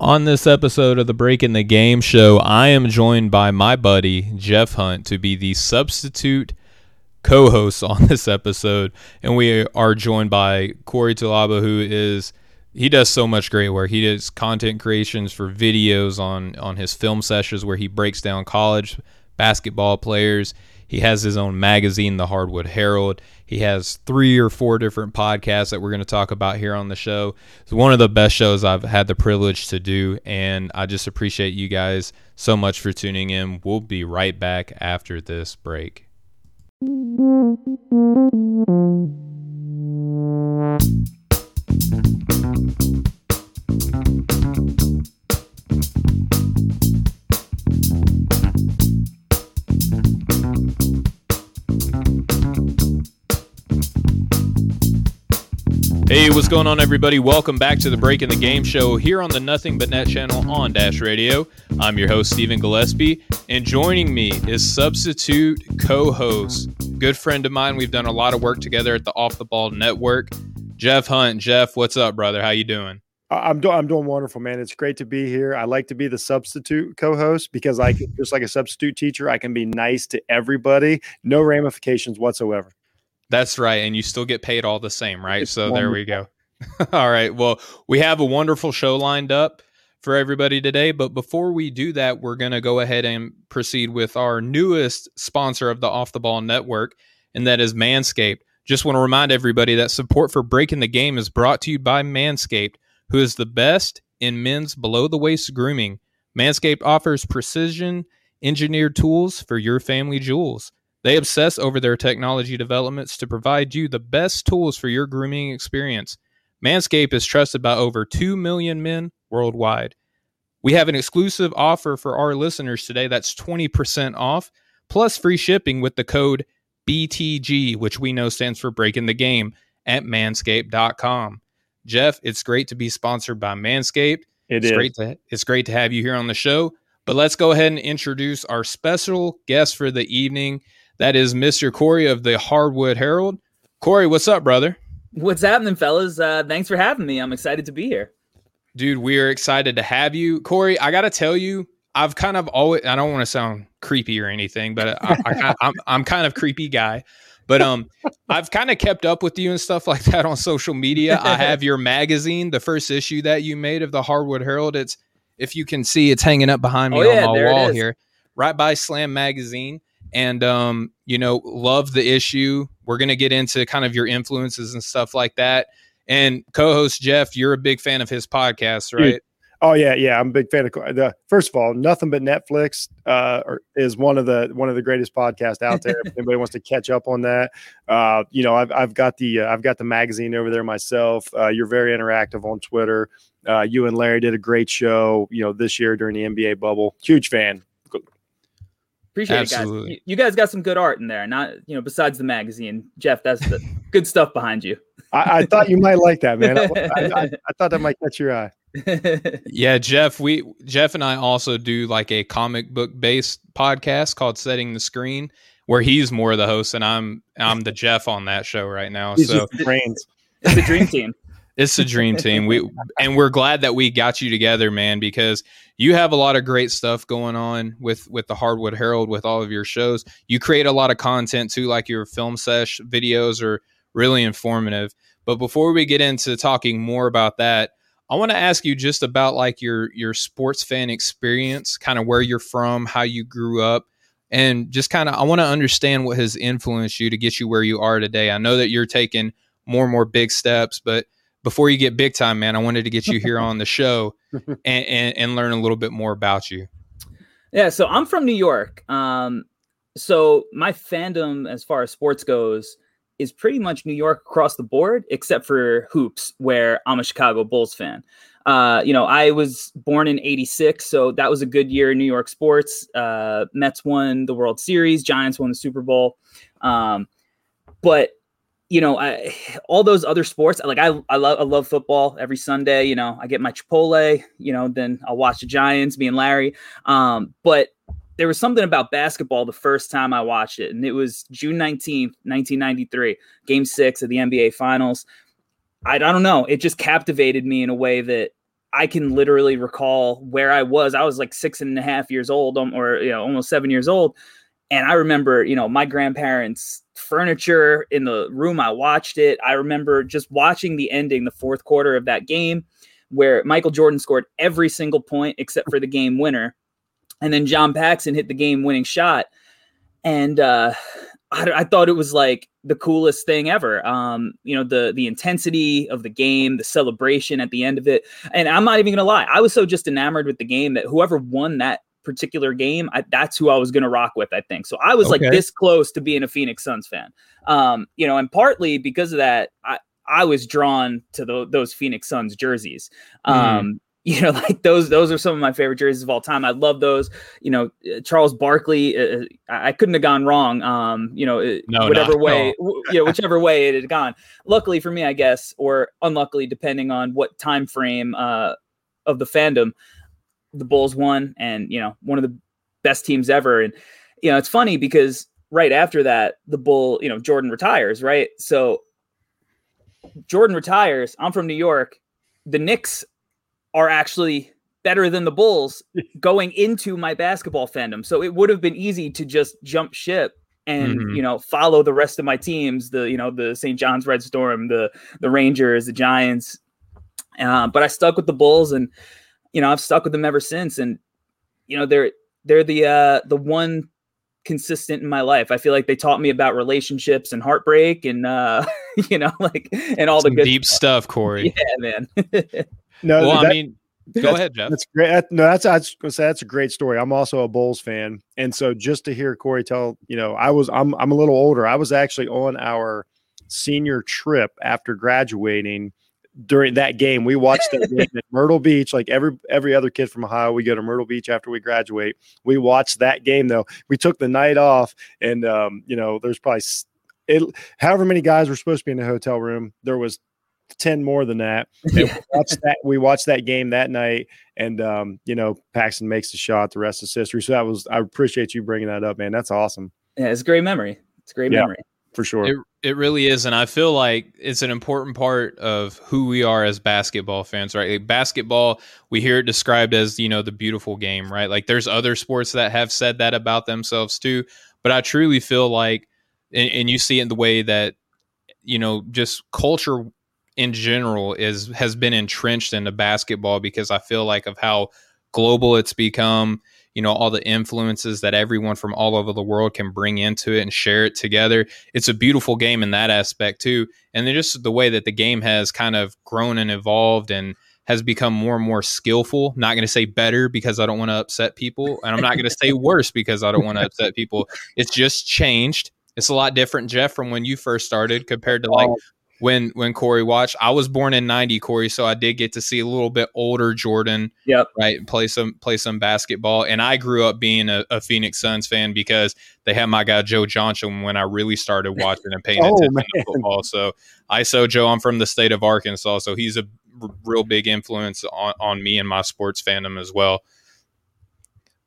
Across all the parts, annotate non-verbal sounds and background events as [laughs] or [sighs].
On this episode of the Break in the Game show, I am joined by my buddy Jeff Hunt to be the substitute co-host on [laughs] this episode, and we are joined by Corey Tulaba, who is he does so much great work. He does content creations for videos on on his film sessions where he breaks down college basketball players. He has his own magazine, The Hardwood Herald. He has three or four different podcasts that we're going to talk about here on the show. It's one of the best shows I've had the privilege to do, and I just appreciate you guys so much for tuning in. We'll be right back after this break. Hey, what's going on, everybody? Welcome back to the Break in the Game show here on the Nothing But Net channel on Dash Radio. I'm your host, Stephen Gillaspie, and joining me is substitute co host, good friend of mine. We've done a lot of work together at the Off the Ball Network. Jeff Hunt. Jeff, what's up, brother? How you doing? I'm doing I'm doing wonderful, man. It's great to be here. I like to be the substitute co-host because I can, just like a substitute teacher, I can be nice to everybody, no ramifications whatsoever. That's right. And you still get paid all the same, right? It's so wonderful. there we go. [laughs] all right. Well, we have a wonderful show lined up for everybody today. But before we do that, we're going to go ahead and proceed with our newest sponsor of the Off the Ball Network, and that is Manscaped. Just want to remind everybody that support for Breaking the Game is brought to you by Manscaped, who is the best in men's below the waist grooming. Manscaped offers precision engineered tools for your family jewels. They obsess over their technology developments to provide you the best tools for your grooming experience. Manscaped is trusted by over 2 million men worldwide. We have an exclusive offer for our listeners today that's 20% off plus free shipping with the code BTG, which we know stands for breaking the game at manscaped.com. Jeff, it's great to be sponsored by Manscaped. It it's is. great to it's great to have you here on the show. But let's go ahead and introduce our special guest for the evening. That is Mr. Corey of the Hardwood Herald. Corey, what's up, brother? What's happening, fellas? Uh, thanks for having me. I'm excited to be here. Dude, we are excited to have you. Corey, I got to tell you, I've kind of always, I don't want to sound creepy or anything, but I, I, I'm, I'm kind of creepy guy. But um, [laughs] I've kind of kept up with you and stuff like that on social media. I have your magazine, the first issue that you made of the Hardwood Herald. It's if you can see, it's hanging up behind me oh, yeah, on my wall here, right by Slam Magazine and um, you know, love the issue. We're gonna get into kind of your influences and stuff like that. And co-host Jeff, you're a big fan of his podcast, right? Dude. Oh yeah, yeah, I'm a big fan of the. First of all, nothing but Netflix uh, is one of the one of the greatest podcasts out there. [laughs] if anybody wants to catch up on that, uh, you know, I've I've got the uh, I've got the magazine over there myself. Uh, you're very interactive on Twitter. Uh, you and Larry did a great show, you know, this year during the NBA bubble. Huge fan. Appreciate Absolutely. it, guys. You, you, guys got some good art in there. Not you know, besides the magazine, Jeff. That's the good stuff behind you. I, I, thought you might like that, man. I, I, I thought [laughs] that might catch your eye. yeah, Jeff. We Jeff and I also do like a comic book based podcast called Setting the Screen, where he's more of the host and I'm I'm the Jeff on that show right now. He's so brains. It's a dream team. [laughs] It's a dream team. We and we're glad that we got you together, man, because you have a lot of great stuff going on with with the Hardwood Herald with all of your shows. You create a lot of content too, like your film sesh videos are really informative. But before we get into talking more about that, I want to ask you just about like your your sports fan experience, kind of where you're from, how you grew up, and just kind of I want to understand what has influenced you to get you where you are today. I know that you're taking more and more big steps, but before you get big time, man, I wanted to get you here on the [laughs] show and, and, and, learn a little bit more about you. Yeah, so I'm from New York. Um, so my fandom, as far as sports goes, is pretty much New York across the board, except for hoops, where I'm a Chicago Bulls fan. Uh, you know, I was born in '86, so that was a good year in New York sports. Uh, Mets won the World Series, Giants won the Super Bowl. Um, but you know, I, [sighs] all those other sports, like I, I love, I love football every Sunday. You know, I get my Chipotle. You know, then I'll watch the Giants, me and Larry. Um, but there was something about basketball the first time I watched it, and it was June nineteenth, nineteen ninety three, Game Six of the NBA Finals. I, I don't know, it just captivated me in a way that I can literally recall where I was. I was like six and a half years old, um, or you know, almost seven years old, and I remember, you know, my grandparents' furniture in the room I watched it. I remember just watching the ending, the fourth quarter of that game, where Michael Jordan scored every single point except for the game winner, and then John Paxson hit the game-winning shot, and uh, I, I thought it was like the coolest thing ever. Um, you know, the the intensity of the game, the celebration at the end of it. And I'm not even gonna lie, I was so just enamored with the game that whoever won that particular game, I, that's who I was gonna rock with. I think so. I was okay. like this close to being a Phoenix Suns fan. Um, you know, and partly because of that, I I was drawn to the, those Phoenix Suns jerseys. Mm. Um, mm [laughs] you know, like those those are some of my favorite jerseys of all time. I love those. You know, uh, Charles Barkley. Uh, uh I couldn't have gone wrong. Um, you know, no, whatever way, w- yeah, whichever way it had gone. Luckily for me, I guess, or unluckily, depending on what time frame uh, of the fandom, the Bulls won, and you know, one of the best teams ever. And you know, it's funny because right after that, the Bull, you know, Jordan retires, right? So Jordan retires. I'm from New York. The Knicks are actually better than the Bulls [laughs] going into my basketball fandom. So it would have been easy to just jump ship and mm-hmm. you know follow the rest of my teams, the you know the St. John's Red Storm, the the Rangers, the Giants. Uh, but I stuck with the Bulls, and you know I've stuck with them ever since. And you know they're they're the uh, the one consistent in my life. I feel like they taught me about relationships and heartbreak, and uh, [laughs] you know like and all Some the deep stuff, Corey. Yeah, man. [laughs] No, well, that, I mean, go ahead, Jeff. That's great. That, no, that's I was gonna say that's a great story. I'm also a Bulls fan, and so just to hear Corey tell, you know, I was I'm I'm a little older. I was actually on our senior trip after graduating during that game. We watched that game [laughs] at Myrtle Beach, like every every other kid from Ohio. We go to Myrtle Beach after we graduate. We watched that game though. We took the night off, and um, you know, there's probably it, however many guys were supposed to be in the hotel room. There was 10 more than that. we, [laughs] watched that we watched that game that night and um, you know, Paxson makes the shot, the rest is history. So that was I appreciate you bringing that up, man. That's awesome. Yeah, it's a great memory. It's a great yeah, memory. For sure. It, it really is and I feel like it's an important part of who we are as basketball fans, right? Like basketball, we hear it described as, you know, the beautiful game, right? Like there's other sports that have said that about themselves too, but I truly feel like and, and you see it in the way that you know, just culture in general is has been entrenched into basketball because I feel like of how global it's become, you know, all the influences that everyone from all over the world can bring into it and share it together. It's a beautiful game in that aspect too. And then just the way that the game has kind of grown and evolved and has become more and more skillful. Not going to say better because I don't want to upset people, and I'm not going to say [laughs] worse because I don't want to upset people. It's just changed. It's a lot different, Jeff, from when you first started compared to like oh, when when Corey watched. I was born in '90, Corey, so I did get to see a little bit older Jordan. Yep. Right, play some play some basketball, and I grew up being a, a Phoenix Suns fan because they had my guy Joe Johnson when I really started watching and paying [laughs] oh, attention man. to football. So ISO Joe, I'm from the state of Arkansas, so he's a r- real big influence on, on me and my sports fandom as well.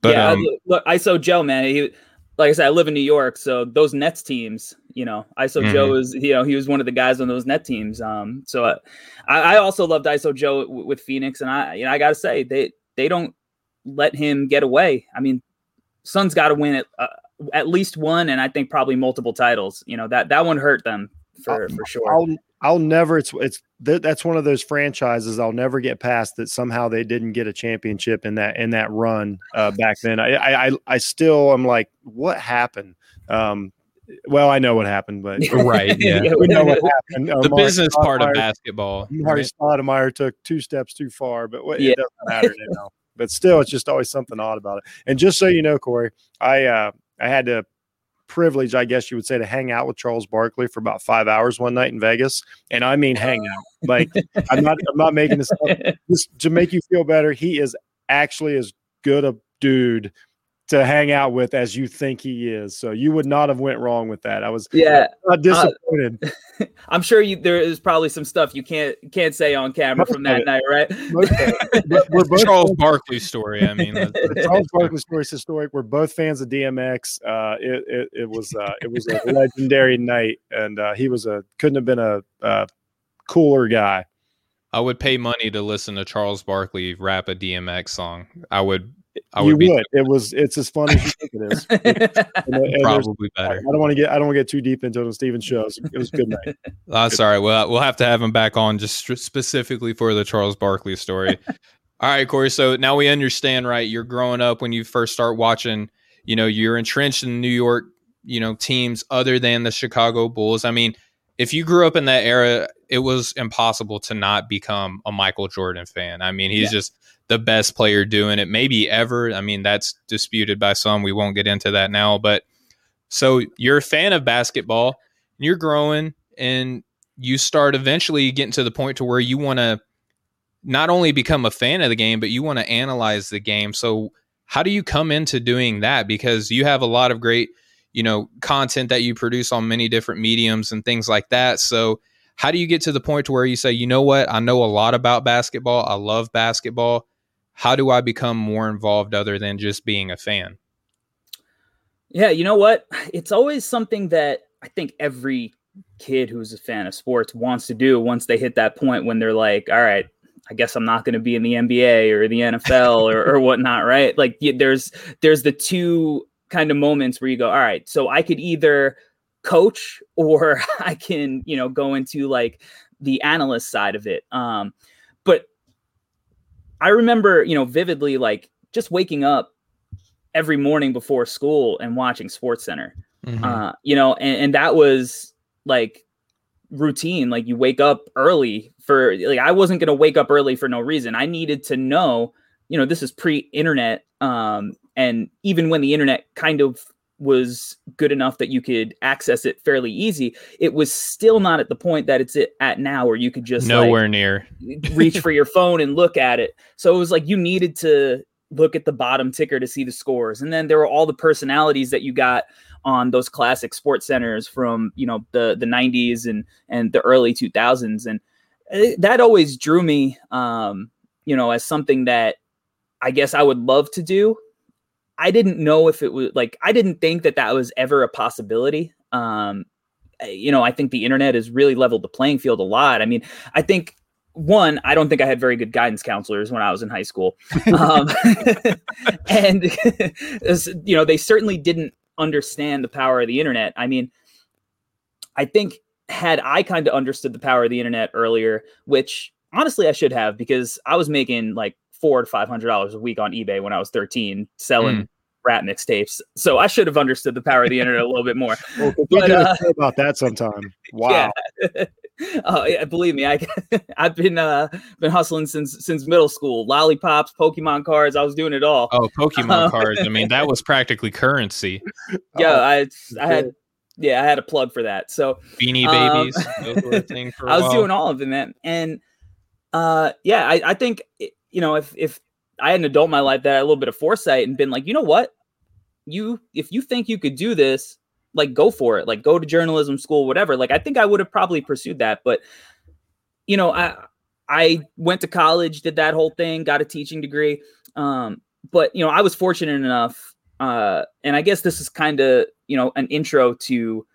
But yeah, um, look, ISO Joe, man, he like I said, I live in New York, so those Nets teams, you know, ISO mm-hmm. Joe is, you know, he was one of the guys on those net teams. Um, so uh, I, I also loved ISO Joe w- with Phoenix, and I, you know, I got to say they they don't let him get away. I mean, Suns got to win at uh, at least one, and I think probably multiple titles. You know that that one hurt them for for sure. I'll, I'll never. It's it's th- that's one of those franchises I'll never get past. That somehow they didn't get a championship in that in that run uh, back then. I, I I still am like, what happened? Um, well, I know what happened, but [laughs] right, yeah, [laughs] we know what [laughs] happened. the business part of basketball. Marty Stoudemire took two steps too far, but what, yeah. it doesn't matter now. But still, it's just always something odd about it. And just so you know, Corey, I uh, I had to privilege, I guess you would say, to hang out with Charles Barkley for about five hours one night in Vegas. And I mean hang out. Like I'm not I'm not making this up. [laughs] Just to make you feel better. He is actually as good a dude to hang out with as you think he is. So you would not have went wrong with that. I was yeah disappointed. Uh, [laughs] I'm sure you there is probably some stuff you can't can't say on camera Most from that night, right? We're [laughs] both Charles Barkley story. I mean, [laughs] the Charles Barkley story is historic. We're both fans of DMX. Uh, it, it, it was uh, it was a legendary night, and uh, he was a couldn't have been a, a cooler guy. I would pay money to listen to Charles Barkley rap a DMX song. I would. I you would be would. It was. It's as fun as you think it is. [laughs] And, and there's- [laughs] probably I don't want to get. I don't want to get too deep into the Steven shows. It was a good night. That's all right. Well, we'll have to have him back on just str- specifically for the Charles Barkley story. [laughs] all right, Corey. So now we understand, right? You're growing up when you first start watching. You know, you're entrenched in New York. You know, teams other than the Chicago Bulls. I mean, if you grew up in that era, it was impossible to not become a Michael Jordan fan. I mean, he's Yeah. just the best player doing it, maybe ever. I mean, that's disputed by some. We won't get into that now, but so you're a fan of basketball, you're growing, and you start eventually getting to the point to where you want to not only become a fan of the game, but you want to analyze the game. So how do you come into doing that? Because you have a lot of great, you know, content that you produce on many different mediums and things like that. So how do you get to the point to where you say, you know what, I know a lot about basketball. I love basketball. How do I become more involved other than just being a fan? Yeah, you know what? [sighs] It's always something that I think every kid who's a fan of sports wants to do once they hit that point when they're like, all right, I guess I'm not going to be in the NBA or the NFL or, or [laughs] whatnot, right? Like there's there's the two kind of moments where you go, all right, so I could either coach or [laughs] I can, you know, go into like the analyst side of it. Um, I remember, you know, vividly like just waking up every morning before school and watching Sports Center. Mhm. Uh, you know, and, and that was like routine. Like you wake up early for like I wasn't gonna wake up early for no reason. I needed to know, you know, this is pre-internet. Um, and even when the internet kind of was good enough that you could access it fairly easy, it was still not at the point that it's at now where you could just like, Nowhere near. [laughs] reach for your phone and look at it. So it was like you needed to look at the bottom ticker to see the scores. And then there were all the personalities that you got on those classic sports centers from, you know, the the 90s and and the early 2000s and eh, that always drew me um, you know, as something that I guess I would love to do. I didn't know if it was like I didn't think that that was ever a possibility. Um, you know, I think the internet has really leveled the playing field a lot. I mean, I think one, I don't think I had very good guidance counselors when I was in high school, um, [laughs] and [laughs] you know, they certainly didn't understand the power of the internet. I mean, I think had I kind of understood the power of the internet earlier, which honestly I should have, because I was making like four to five hundred dollars a week on eBay when I was thirteen, selling rap mixtapes. So I should have understood the power of the internet a little bit more. [laughs] Well, But, uh, about that sometime. [laughs] Wow. Yeah. [laughs] oh yeah, believe me, I I've been uh been hustling since since middle school. Lollipops, Pokemon cards, I was doing it all. Oh, Pokemon Um, cards. I mean, that was practically currency. yeah, Oh, I I had good. yeah, I had a plug for that. So Beanie Um, babies. those were a thing for a I was while. doing all of them, man. And uh yeah, I, I think it- you know, if if I had an adult in my life that had a little bit of foresight and been like, you know what? You if you think you could do this, like go for it. Like go to journalism school, whatever. Like I think I would have probably pursued that. But you know, I I went to college, did that whole thing, got a teaching degree. Um, but you know, I was fortunate enough, uh, and I guess this is kind of you know an intro to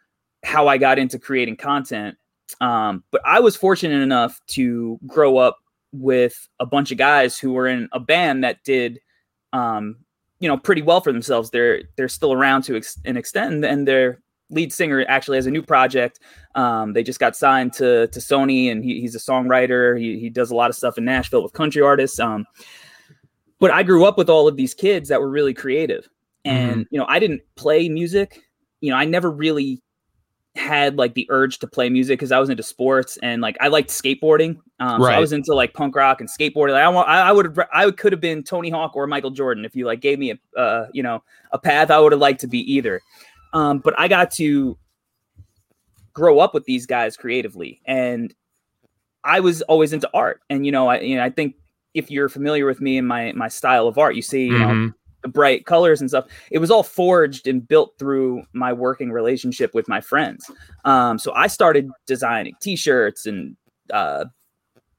how I got into creating content. Um, but I was fortunate enough to grow up with a bunch of guys who were in a band that did, um, you know, pretty well for themselves. They're they're still around to ex- an extent, and their lead singer actually has a new project. Um, they just got signed to to Sony, and he, he's a songwriter. He he does a lot of stuff in Nashville with country artists. Um, but I grew up with all of these kids that were really creative, and you know, I didn't play music. You know, I never really had like the urge to play music because I was into sports and like I liked skateboarding. Um, so I was into like punk rock and skateboarding. Like, I want, I, I would, I could have been Tony Hawk or Michael Jordan if you like gave me a, uh, you know, a path. I would have liked to be either. Um, but I got to grow up with these guys creatively, and I was always into art. And you know, I, you know, I think if you're familiar with me and my my style of art, you see, you know, Mhm. the bright colors and stuff. It was all forged and built through my working relationship with my friends. Um, so I started designing T-shirts and uh,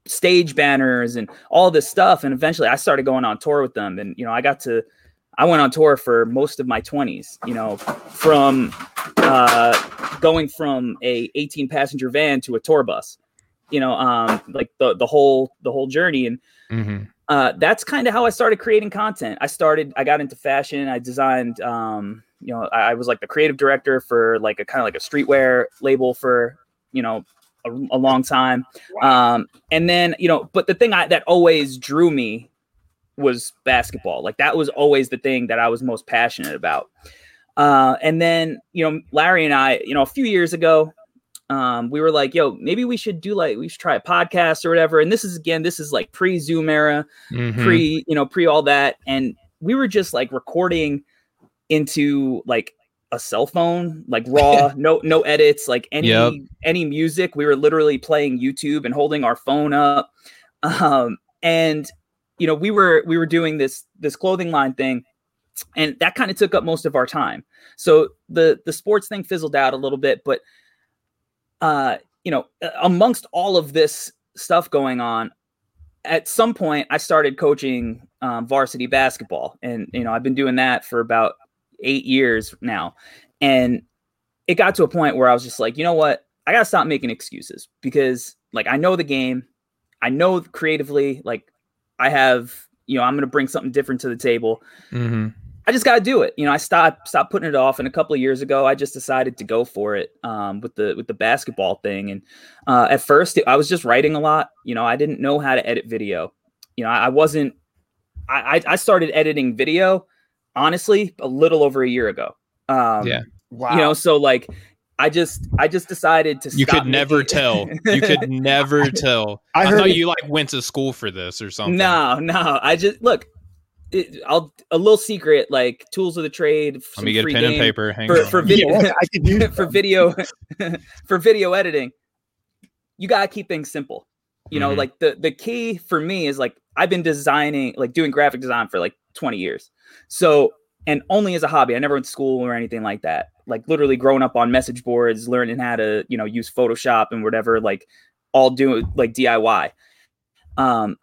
stage banners and all this stuff, and eventually I started going on tour with them. And you know, I got to, I went on tour for most of my twenties. You know, from uh, going from a 18 passenger van to a tour bus. you know, um, like the the whole the whole journey, and Mm-hmm. Uh, that's kind of how I started creating content. I started, I got into fashion. I designed, um, you know, I, I was like the creative director for like a kind of like a streetwear label for, you know, a, a long time. Um, and then, you know, but the thing I, that always drew me was basketball. Like that was always the thing that I was most passionate about. Uh, and then, you know, Larry and I, you know, a few years ago, um, we were like, yo, maybe we should do like, we should try a podcast or whatever. And this is again, this is like pre Zoom era Mhm. pre you know pre all that and we were just like recording into like a cell phone like [laughs] raw no no edits like any Yep. any music we were literally playing youtube and holding our phone up um and you know we were we were doing this this clothing line thing and that kind of took up most of our time so the the sports thing fizzled out a little bit but uh you know amongst all of this stuff going on at some point i started coaching um, varsity basketball. And you know i've been doing that for about eight years now. And it got to a point where i was just like you know what? I gotta stop making excuses because like i know the game. I know creatively like i have you know i'm gonna bring something different to the table. Mhm. I just got to do it. You know, I stopped stopped putting it off, and a couple of years ago, I just decided to go for it um, with the with the basketball thing. And uh, at first, I was just writing a lot. You know, I didn't know how to edit video. You know, I, I wasn't. I, I I started editing video honestly a little over a year ago. Um, Yeah. Wow. You know, so like, I just I just decided to. You stop could never making- tell. You could [laughs] never tell. I I, heard thought it- you like went to school for this or something. No, no. I just look. It, I'll a little secret like tools of the trade. Let me get a pen and paper. Hang for on. for [laughs] video Yeah, I could [laughs] use for video [laughs] for video editing you got to keep things simple you know Mhm. like the the key for me is like i've been designing like doing graphic design for like 20 years so and only as a hobby i never went to school or anything like that like literally growing up on message boards learning how to you know use photoshop and whatever like all doing like diy um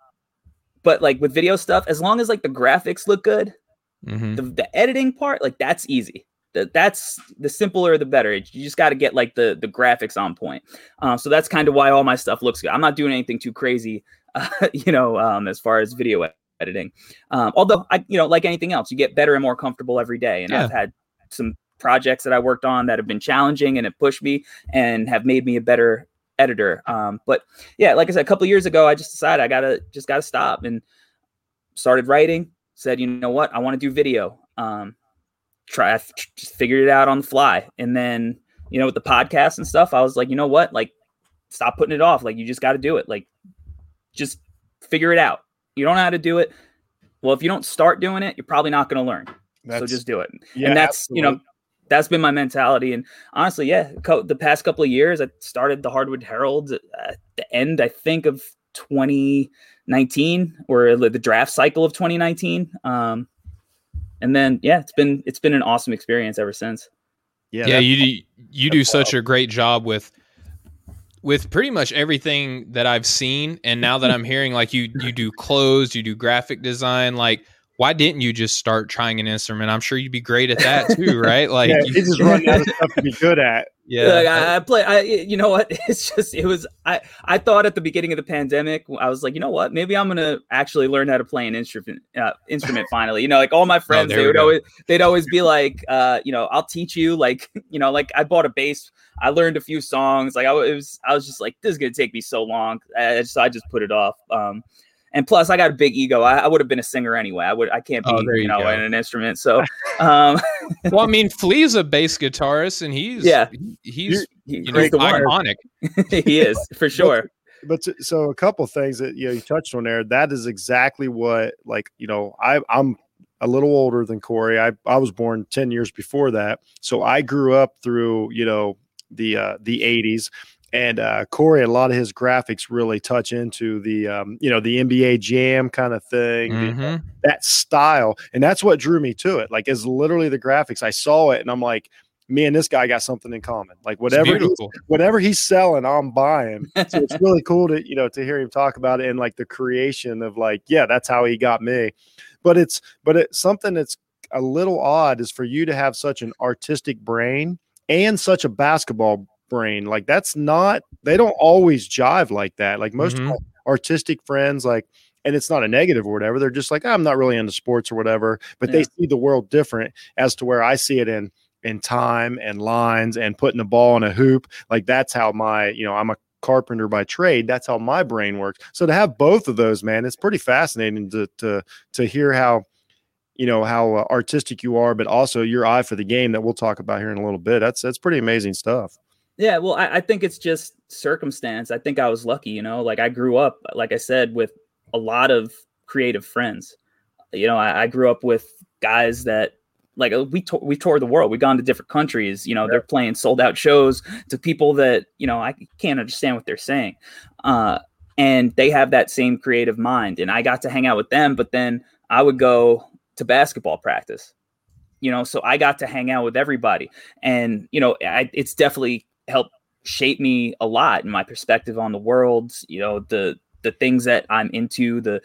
but like with video stuff as long as like the graphics look good Mhm. the, the editing part like that's easy. That that's the simpler the better. You just got to get like the the graphics on point. Um, so that's kind of why all my stuff looks good. I'm not doing anything too crazy [laughs] uh, you know um, as far as video ed- editing. Um, although i you know like anything else you get better and more comfortable every day. And Yeah. i've had some projects that i worked on that have been challenging and have pushed me and have made me a better editor. Um, but yeah like i said a couple years ago i just decided i gotta just gotta stop and started writing said you know what? I want to do video. Um, try I just figured it out on the fly. And then you know with the podcast and stuff i was like you know what? Like stop putting it off. Like you just got to do it. Like just figure it out. You don't know how to do it. Well if you don't start doing it you're probably not going to learn. So just do it. Yeah, and that's you know absolutely. That's been my mentality. And honestly yeah co- the past couple of years i started the hardwood herald at the end i think of 2019 or the draft cycle of 2019 um and then yeah it's been it's been an awesome experience ever since. Yeah, yeah, you do, you do that's such a great job with with pretty much everything that I've seen, and now that I'm hearing like you you do clothes, you do graphic design, like why didn't you just start trying an instrument? I'm sure you'd be great at that too, [laughs] right? Like, yeah, you- just running out of [laughs] stuff to be good at. yeah, like I, I play i you know what [laughs] it's just it was i i thought at the beginning of the pandemic i was like you know what maybe i'm gonna actually learn how to play an instrument uh, instrument finally you know like all my friends there they would go. always they'd always be like uh you know i'll teach you like you know like i bought a bass i learned a few songs like i it was i was just like this is gonna take me so long uh, so i just put it off um and plus i got a big ego. I, I would have been a singer anyway. I would i can't be Oh, you you know in an instrument. So [laughs] um [laughs] well, I mean, Flea's a bass guitarist, and he's Yeah. he- he's he- you know he's the iconic. [laughs] he is for sure. but t- so a couple things that you know you touched on there that is exactly what like you know i i'm a little older than corey. I i was born 10 years before that. So i grew up through you know the uh the 80s and uh corey a lot of his graphics really touch into the um you know the nba jam kind of thing the- Mhm. that style and that's what drew me to it like is literally the graphics i saw it and i'm like me and this guy got something in common like whatever he's whatever he's selling, I'm buying. [laughs] So it's really cool to you know to hear him talk about it and like the creation of like, yeah, that's how he got me. But it's but it's something that's a little odd is for you to have such an artistic brain and such a basketball brain. Like that's not they don't always jive like that. Like most Mhm. artistic friends, like and it's not a negative or whatever. They're just like, I'm not really into sports or whatever, but they see the world different as to where I see it in in time and lines and putting the ball in a hoop. Like that's how my, you know, I'm a carpenter by trade. That's how my brain works. So to have both of those, man, it's pretty fascinating to to to hear how you know how uh, artistic you are, but also your eye for the game that we'll talk about here in a little bit. That's that's pretty amazing stuff. Yeah, well, I, I think it's just circumstance. I think I was lucky, you know, like I grew up, like I said, with a lot of creative friends. You know, I, I grew up with guys that like uh, we to- we toured the world. We've gone to different countries. You know, they're playing sold out shows to people that you know I can't understand what they're saying, uh, and they have that same creative mind. And I got to hang out with them, but then I would go to basketball practice. You know, so I got to hang out with everybody, and you know, I, it's definitely helped shape me a lot in my perspective on the world. You know, the the things that I'm into, the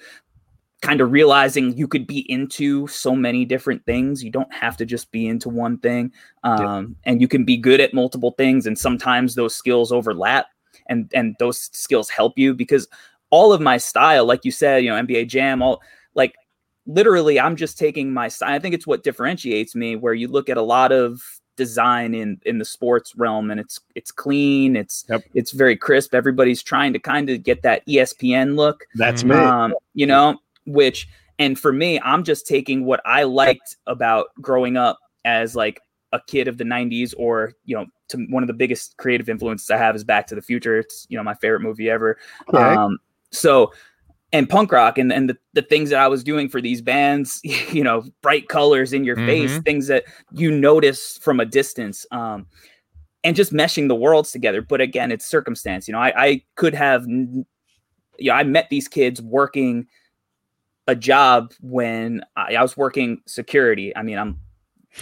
kind of realizing you could be into so many different things. You don't have to just be into one thing. Um, and you can be good at multiple things. And sometimes those skills overlap and, and those skills help you because all of my style, like you said, you know, NBA jam, all like literally I'm just taking my style. I think it's what differentiates me where you look at a lot of design in in the sports realm and it's it's clean it's Yep. it's very crisp everybody's trying to kind of get that espn look That's Mhm. me. um, you know, which and for me, I'm just taking what I liked about growing up as like a kid of the 90s or you know to one of the biggest creative influences i have is back to the future it's you know my favorite movie ever Okay. um so and punk rock and, and the, the things that i was doing for these bands [laughs] you know bright colors in your face Mhm. things that you notice from a distance um and just meshing the worlds together but again it's circumstance you know i, I could have you know i met these kids working a job when I, I was working security i mean i'm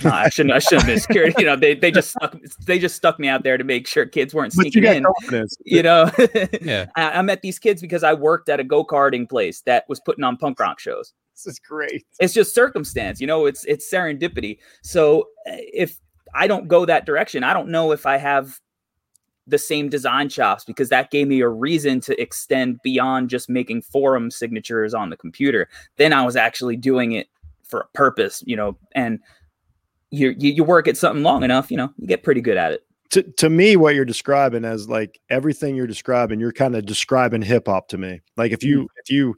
no, I shouldn't. I shouldn't have been security. You know, they they just stuck. They just stuck me out there to make sure kids weren't but you sneaking in. confidence. You know, [laughs] Yeah. I, I met these kids because I worked at a go karting place that was putting on punk rock shows. This is great. It's just circumstance, you know. It's it's serendipity. So uh, if I don't go that direction, I don't know if I have the same design chops because that gave me a reason to extend beyond just making forum signatures on the computer. Then I was actually doing it for a purpose, you know, and you you, you work at something long enough, you know, you get pretty good at it. To, to me, what you're describing as like everything you're describing, you're kind of describing hip hop to me. Like if you mm-hmm. if you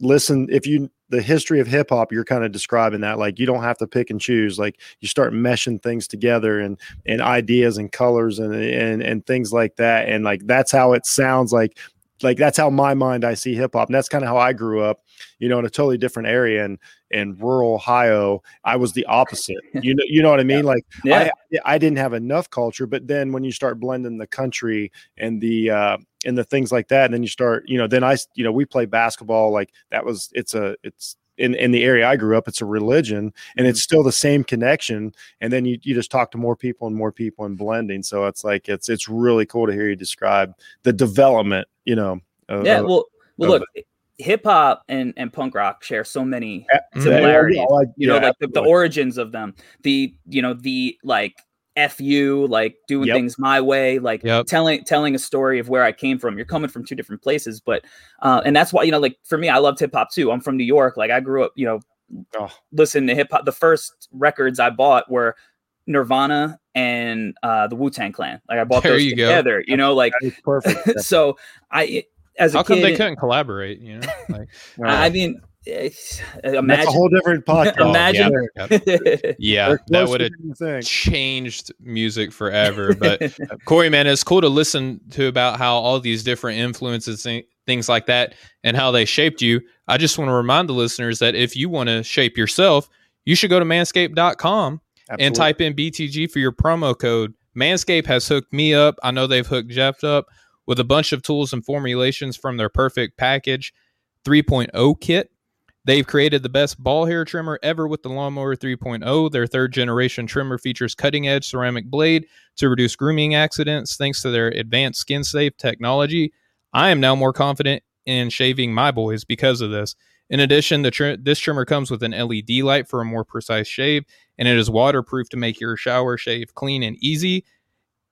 listen, if you the history of hip hop, you're kind of describing that. Like you don't have to pick and choose. Like you start meshing things together and and ideas and colors and and and things like that. And like that's how it sounds like. Like that's how my mind I see hip hop, and that's kind of how I grew up. You know, in a totally different area in in rural Ohio. I was the opposite. [laughs] You know, you know what I mean? Like Yeah. I, I didn't have enough culture, but then when you start blending the country and the uh, and the things like that, and then you start, you know, then I, you know, we play basketball like that was it's a it's in in the area I grew up, it's a religion, and it's mm-hmm. still the same connection. And then you you just talk to more people and more people and blending. So it's like it's it's really cool to hear you describe the development, you know. of- yeah. Well, well, of look, hip hop and and punk rock share so many similarities. Yeah, like- you know, yeah, like the, the origins of them, the you know the like fu like doing Yep. things my way, like Yep. telling telling a story of where I came from. You're coming from two different places, but uh, and that's why you know, like for me, I loved hip hop too. I'm from New York. Like I grew up, you know, Oh. listening to hip hop. The first records I bought were Nirvana and uh, the Wu Tang Clan. Like I bought There those you go. together. You know, like perfect. [laughs] So I as a How come kid, they couldn't collaborate? You know, [laughs] like, I I mean, it's, that's a whole different [laughs] podcast. Oh, Imagine- [laughs] yeah, yeah, They're that would have than you think. changed music forever. But [laughs] Corey, man, it's cool to listen to about how all these different influences, thi- things like that, and how they shaped you. I just want to remind the listeners that if you want to shape yourself, you should go to manscaped.com and type in BTG for your promo code. Manscaped has hooked me up. I know they've hooked Jeff up with a bunch of tools and formulations from their perfect package 3.0 kit. They've created the best ball hair trimmer ever with the Lawnmower 3.0. Their third generation trimmer features cutting edge ceramic blade to reduce grooming accidents thanks to their advanced skin safe technology. I am now more confident in shaving my boys because of this. In addition, the tr- this trimmer comes with an LED light for a more precise shave, and it is waterproof to make your shower shave clean and easy.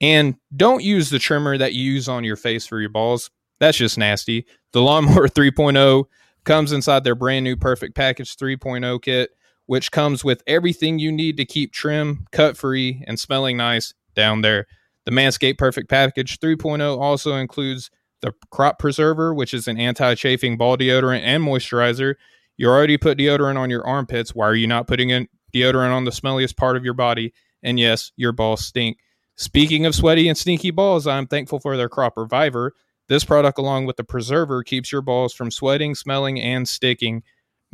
And don't use the trimmer that you use on your face for your balls. That's just nasty. The Lawnmower [laughs] 3.0 comes inside their brand new Perfect Package 3.0 kit, which comes with everything you need to keep trim, cut free, and smelling nice down there. The Manscaped Perfect Package 3.0 also includes the Crop Preserver, which is an anti chafing ball deodorant and moisturizer. You already put deodorant on your armpits. Why are you not putting in deodorant on the smelliest part of your body? And yes, your balls stink. Speaking of sweaty and stinky balls, I'm thankful for their Crop Reviver. This product, along with the preserver, keeps your balls from sweating, smelling, and sticking.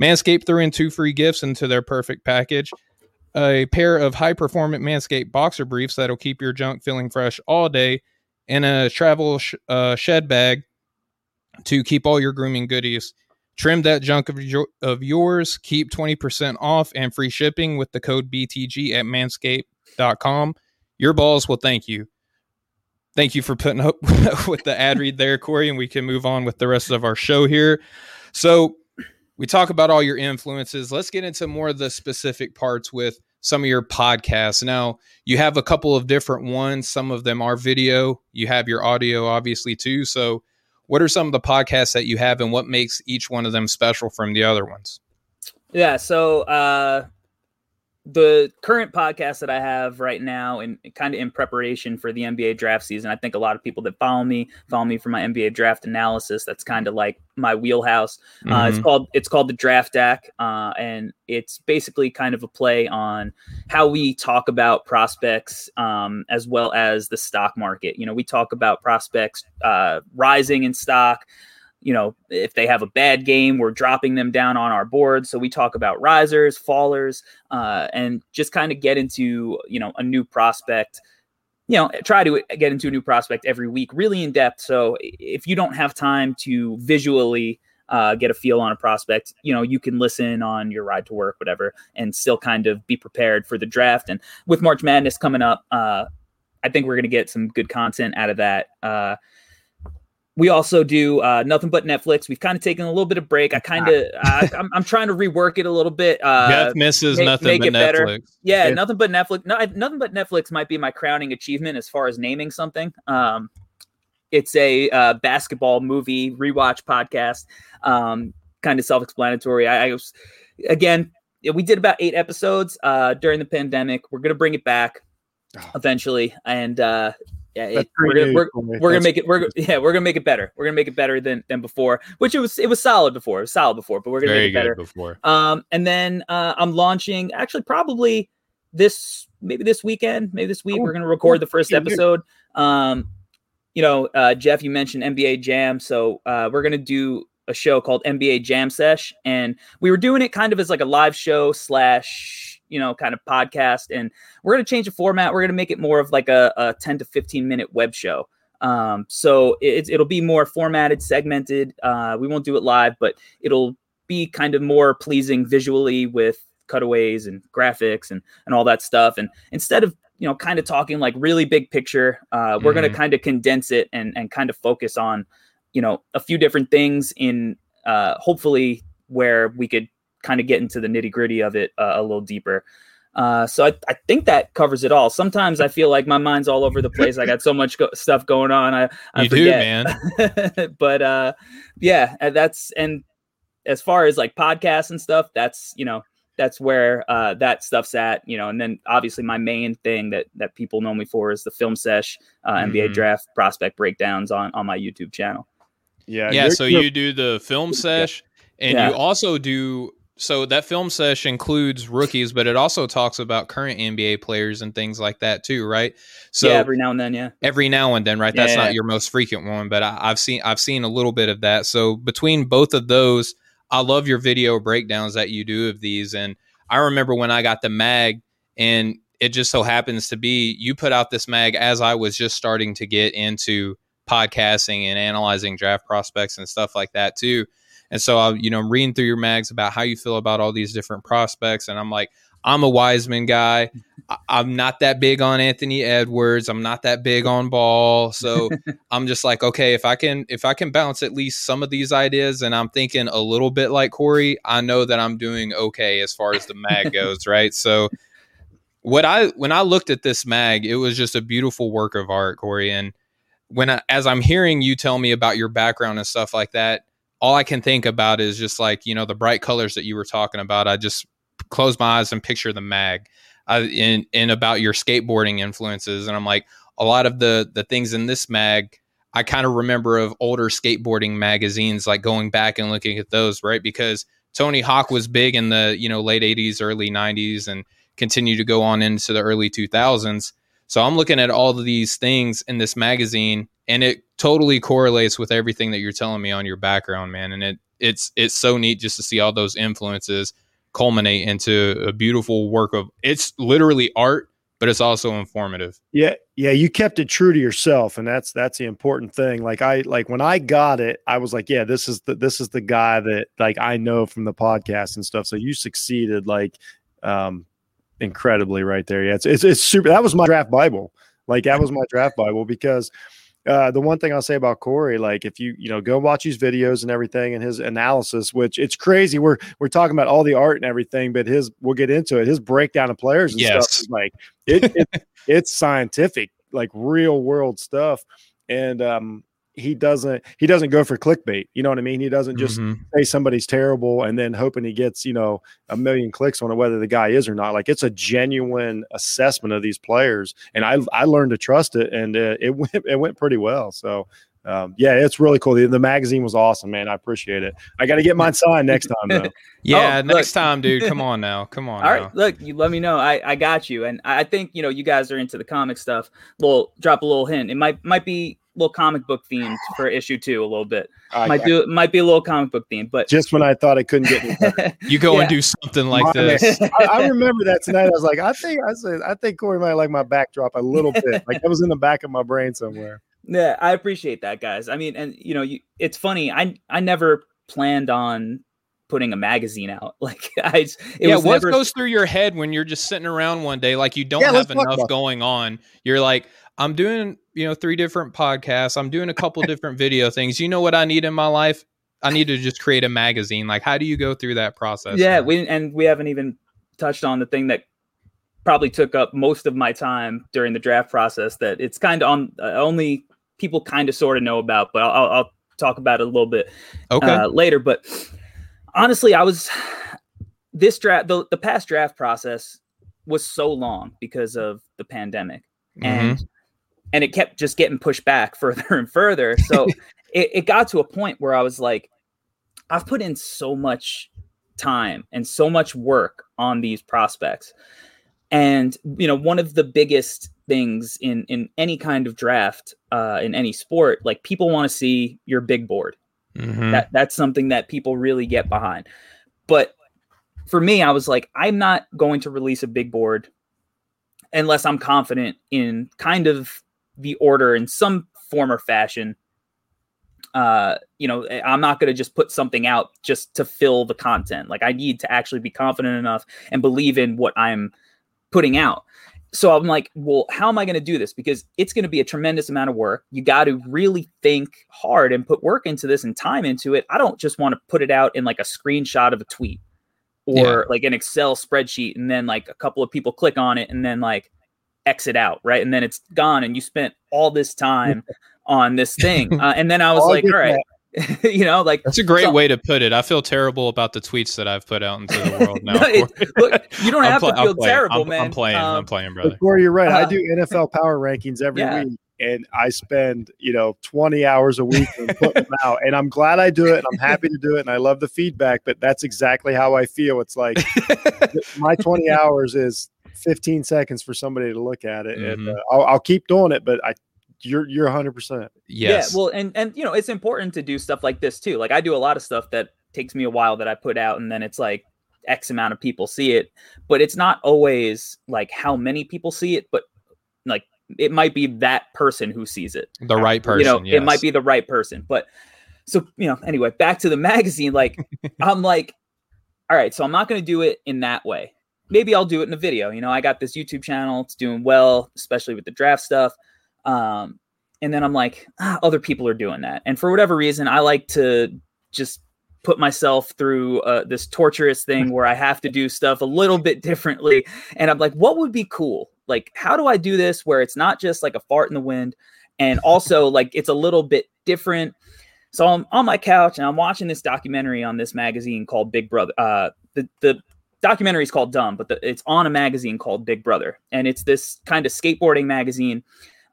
Manscaped threw in two free gifts into their perfect package a pair of high performant Manscaped boxer briefs that'll keep your junk feeling fresh all day, and a travel sh- uh, shed bag to keep all your grooming goodies. Trim that junk of, of yours. Keep 20% off and free shipping with the code BTG at manscaped.com. Your balls will thank you thank you for putting up [laughs] with the ad read there, Corey, and we can move on with the rest of our show here. So we talk about all your influences. Let's get into more of the specific parts with some of your podcasts. Now, you have a couple of different ones. Some of them are video. You have your audio, obviously, too. So, what are some of the podcasts that you have, and what makes each one of them special from the other ones? Yeah. So, uh, the current podcast that I have right now, and kind of in preparation for the NBA draft season, I think a lot of people that follow me follow me for my NBA draft analysis. That's kind of like my wheelhouse. Mm-hmm. Uh, it's mm-hmm. called it's called the Draft Deck, uh, and it's basically kind of a play on how we talk about prospects um, as well as the stock market. You know, we talk about prospects uh, rising in stock you know, if they have a bad game, we're dropping them down on our board. So we talk about risers, fallers, uh, and just kind of get into, you know, a new prospect. You know, try to get into a new prospect every week, really in depth. So if you don't have time to visually uh, get a feel on a prospect, you know, you can listen on your ride to work, whatever, and still kind of be prepared for the draft. And with March Madness coming up, uh, I think we're going to get some good content out of that. Uh, we also do uh, nothing but Netflix. We've kind of taken a little bit of break. I kind of, [laughs] I'm, I'm trying to rework it a little bit. Uh, Jeff misses make, nothing make but Netflix. Better. Yeah, yeah, nothing but Netflix. No, nothing but Netflix might be my crowning achievement as far as naming something. Um, it's a uh, basketball movie rewatch podcast. Um, kind of self-explanatory. I, I was, again, we did about eight episodes uh, during the pandemic. We're gonna bring it back oh. eventually, and uh, yeah, it, we're, gonna, we're, we're gonna make it. We're yeah, we're gonna make it better. We're gonna make it better than than before, which it was it was solid before. It was solid before, but we're gonna Very make it better before. Um, and then uh, I'm launching actually probably this maybe this weekend, maybe this week. Ooh, we're gonna record the first episode. Um, you know, uh, Jeff, you mentioned NBA Jam, so uh, we're gonna do a show called NBA Jam Sesh, and we were doing it kind of as like a live show slash you know, kind of podcast. And we're going to change the format. We're going to make it more of like a, a 10 to 15 minute web show. Um, so it, it'll be more formatted, segmented. Uh, we won't do it live, but it'll be kind of more pleasing visually with cutaways and graphics and, and all that stuff. And instead of, you know, kind of talking like really big picture, uh, we're mm-hmm. going to kind of condense it and, and kind of focus on, you know, a few different things in, uh, hopefully where we could kind of get into the nitty gritty of it uh, a little deeper. Uh, so I, I think that covers it all. Sometimes I feel like my mind's all over the place. I got so much go- stuff going on. I, I you forget. do, man. [laughs] but uh, yeah, that's and as far as like podcasts and stuff, that's you know that's where uh, that stuff's at. You know, and then obviously my main thing that that people know me for is the film sesh uh, mm-hmm. NBA draft prospect breakdowns on on my YouTube channel. Yeah, yeah. So you do the film sesh, and yeah. you also do so that film session includes rookies, but it also talks about current NBA players and things like that too, right? So yeah, every now and then, yeah. Every now and then, right? That's yeah. not your most frequent one, but I, have seen I've seen a little bit of that. So between both of those, I love your video breakdowns that you do of these. And I remember when I got the mag, and it just so happens to be you put out this mag as I was just starting to get into podcasting and analyzing draft prospects and stuff like that too. And so I, you know, I'm reading through your mags about how you feel about all these different prospects, and I'm like, I'm a Wiseman guy. I, am not that big on Anthony Edwards. I'm not that big on Ball. So [laughs] I'm just like, okay, if I can if I can bounce at least some of these ideas, and I'm thinking a little bit like Corey, I know that I'm doing okay as far as the mag goes, [laughs] right? So what I when I looked at this mag, it was just a beautiful work of art, Corey. And when I, as I'm hearing you tell me about your background and stuff like that, all I can think about is just like you know the bright colors that you were talking about. I just close my eyes and picture the mag, uh, in in about your skateboarding influences, and I'm like a lot of the the things in this mag. I kind of remember of older skateboarding magazines, like going back and looking at those, right? Because Tony Hawk was big in the you know late '80s, early '90s, and continued to go on into the early 2000s. So I'm looking at all of these things in this magazine, and it totally correlates with everything that you're telling me on your background, man. And it it's it's so neat just to see all those influences culminate into a beautiful work of it's literally art but it's also informative. Yeah, yeah, you kept it true to yourself, and that's that's the important thing. Like I like when I got it, I was like, yeah, this is the this is the guy that like I know from the podcast and stuff. So you succeeded like um incredibly right there. Yeah, it's it's, it's super. That was my draft bible. Like that was my draft bible because uh, the one thing I'll say about Corey, like if you you know go watch his videos and everything and his analysis, which it's crazy. We're we're talking about all the art and everything, but his we'll get into it. His breakdown of players and yes. stuff is like it, it it's scientific, like real world stuff. And um, he doesn't he doesn't go for clickbait. You know what I mean? He doesn't just mm-hmm. say somebody's terrible and then hoping he gets you know a million clicks on it whether the guy is or not. Like it's a genuine assessment of these players, and I I learned to trust it, and uh, it [laughs] went it went pretty well. So. Um, yeah, it's really cool. The, the, magazine was awesome, man. I appreciate it. I got to get mine signed [laughs] next time, though. yeah, [laughs] oh, next time, dude. Come on now. Come on. All now. look, you let me know. I, I got you, and I think you know you guys are into the comic stuff. Well, drop a little hint. It might might be little comic book themed for issue two a little bit. Uh, might yeah. do might be a little comic book themed, but just when I thought I couldn't get [laughs] you go yeah. and do something like this. I, I, remember that tonight. I was like, I think I said I think Corey might like my backdrop a little bit. [laughs] Like that was in the back of my brain somewhere. Yeah, I appreciate that, guys. I mean, and you know, you, it's funny. I I never planned on putting a magazine out. [laughs] Like I, yeah, what never... goes through your head when you're just sitting around one day, like you don't yeah, have enough going on? You're like, I'm doing, you know, three different podcasts. I'm doing a couple different video things. You know what I need in my life? I need to just create a magazine. Like, how do you go through that process? Yeah, we and we haven't even touched on the thing that probably took up most of my time during the draft process. That it's kind of on uh, only people kind of sort of know about, but I'll, I'll, talk about it a little bit okay. Uh, later. But honestly, I was this draft the, the past draft process was so long because of the pandemic, mm-hmm. and and it kept just getting pushed back [laughs] further and further. So [laughs] it, it got to a point where I was like, I've put in so much time and so much work on these prospects. And you know, one of the biggest things in in any kind of draft, uh, in any sport, like people want to see your big board. Mm-hmm. That that's something that people really get behind. But for me, I was like, I'm not going to release a big board unless I'm confident in kind of the order in some form or fashion. Uh, you know, eh, I'm not going to just put something out just to fill the content. Like I need to actually be confident enough and believe in what I'm putting out. So I'm like, well, how am I going to do this? Because it's going to be a tremendous amount of work. You got to really think hard and put work into this and time into it. I don't just want to put it out in like a screenshot of a tweet or yeah. like an Excel spreadsheet and then like a couple of people click on it and then like exit out, right? And then it's gone, and you spent all this time [laughs] on this thing. Uh, and then I was like, all right. [laughs] you know, like that's a great so, way to put it. I feel terrible about the tweets that I've put out into the [laughs] world now. no, look, you don't have pl- to feel terrible, I'm, man. I'm playing. Um, I'm playing, brother. Corey, you're right. Uh, I do NFL power rankings every yeah. week, and I spend you know 20 hours a week putting them out. And I'm glad I do it, and I'm happy to do it, and I love the feedback. But that's exactly how I feel. It's like my 20 hours is 15 seconds for somebody to look at it, mm-hmm. and uh, I'll, I'll keep doing it. But I you're you're 100 percent yes yeah well and and you know it's important to do stuff like this too like i do a lot of stuff that takes me a while that i put out and then it's like x amount of people see it but it's not always like how many people see it but like it might be that person who sees it the right person you know yes. it might be the right person but so you know anyway back to the [laughs] magazine like [laughs] i'm like all right so i'm not going to do it in that way maybe I'll do it in a video. You know, I got this YouTube channel, it's doing well, especially with the draft stuff. Um, and then I'm like, ah, other people are doing that. And for whatever reason, I like to just put myself through uh, this torturous thing where I have to do stuff a little bit differently. And I'm like, what would be cool? Like, how do I do this where it's not just like a fart in the wind, and also like it's a little bit different. So I'm on my couch and I'm watching this documentary on this magazine called Big Brother. Uh, the the documentary is called Dumb, but the, it's on a magazine called Big Brother, and it's this kind of skateboarding magazine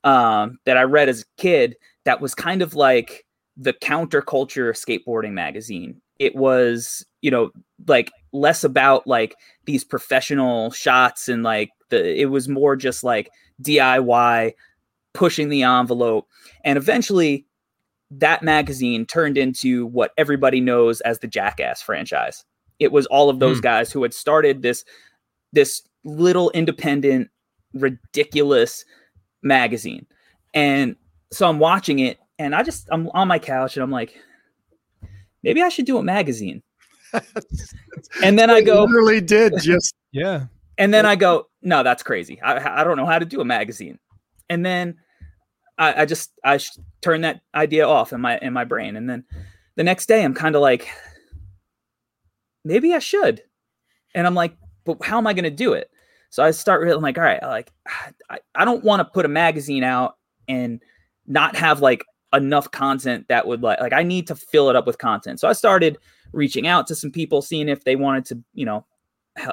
um, that I read as a kid. That was kind of like the counterculture skateboarding magazine. It was, you know, like less about like these professional shots and like the. It was more just like DIY pushing the envelope. And eventually, that magazine turned into what everybody knows as the Jackass franchise. It was all of those mm. guys who had started this this little independent, ridiculous magazine. And so I'm watching it and I just I'm on my couch and I'm like, maybe I should do a magazine. [laughs] and then I go literally did [laughs] just yeah. And then I go, no, that's crazy. I, I don't know how to do a magazine. And then I, I just I sh- turned that idea off in my in my brain, and then the next day I'm kind of like, maybe I should, and I'm like, but how am I going to do it? So I start really like, all right, like [sighs] I, I don't want to put a magazine out and not have like enough content that would like like I need to fill it up with content. So I started reaching out to some people, seeing if they wanted to, you know,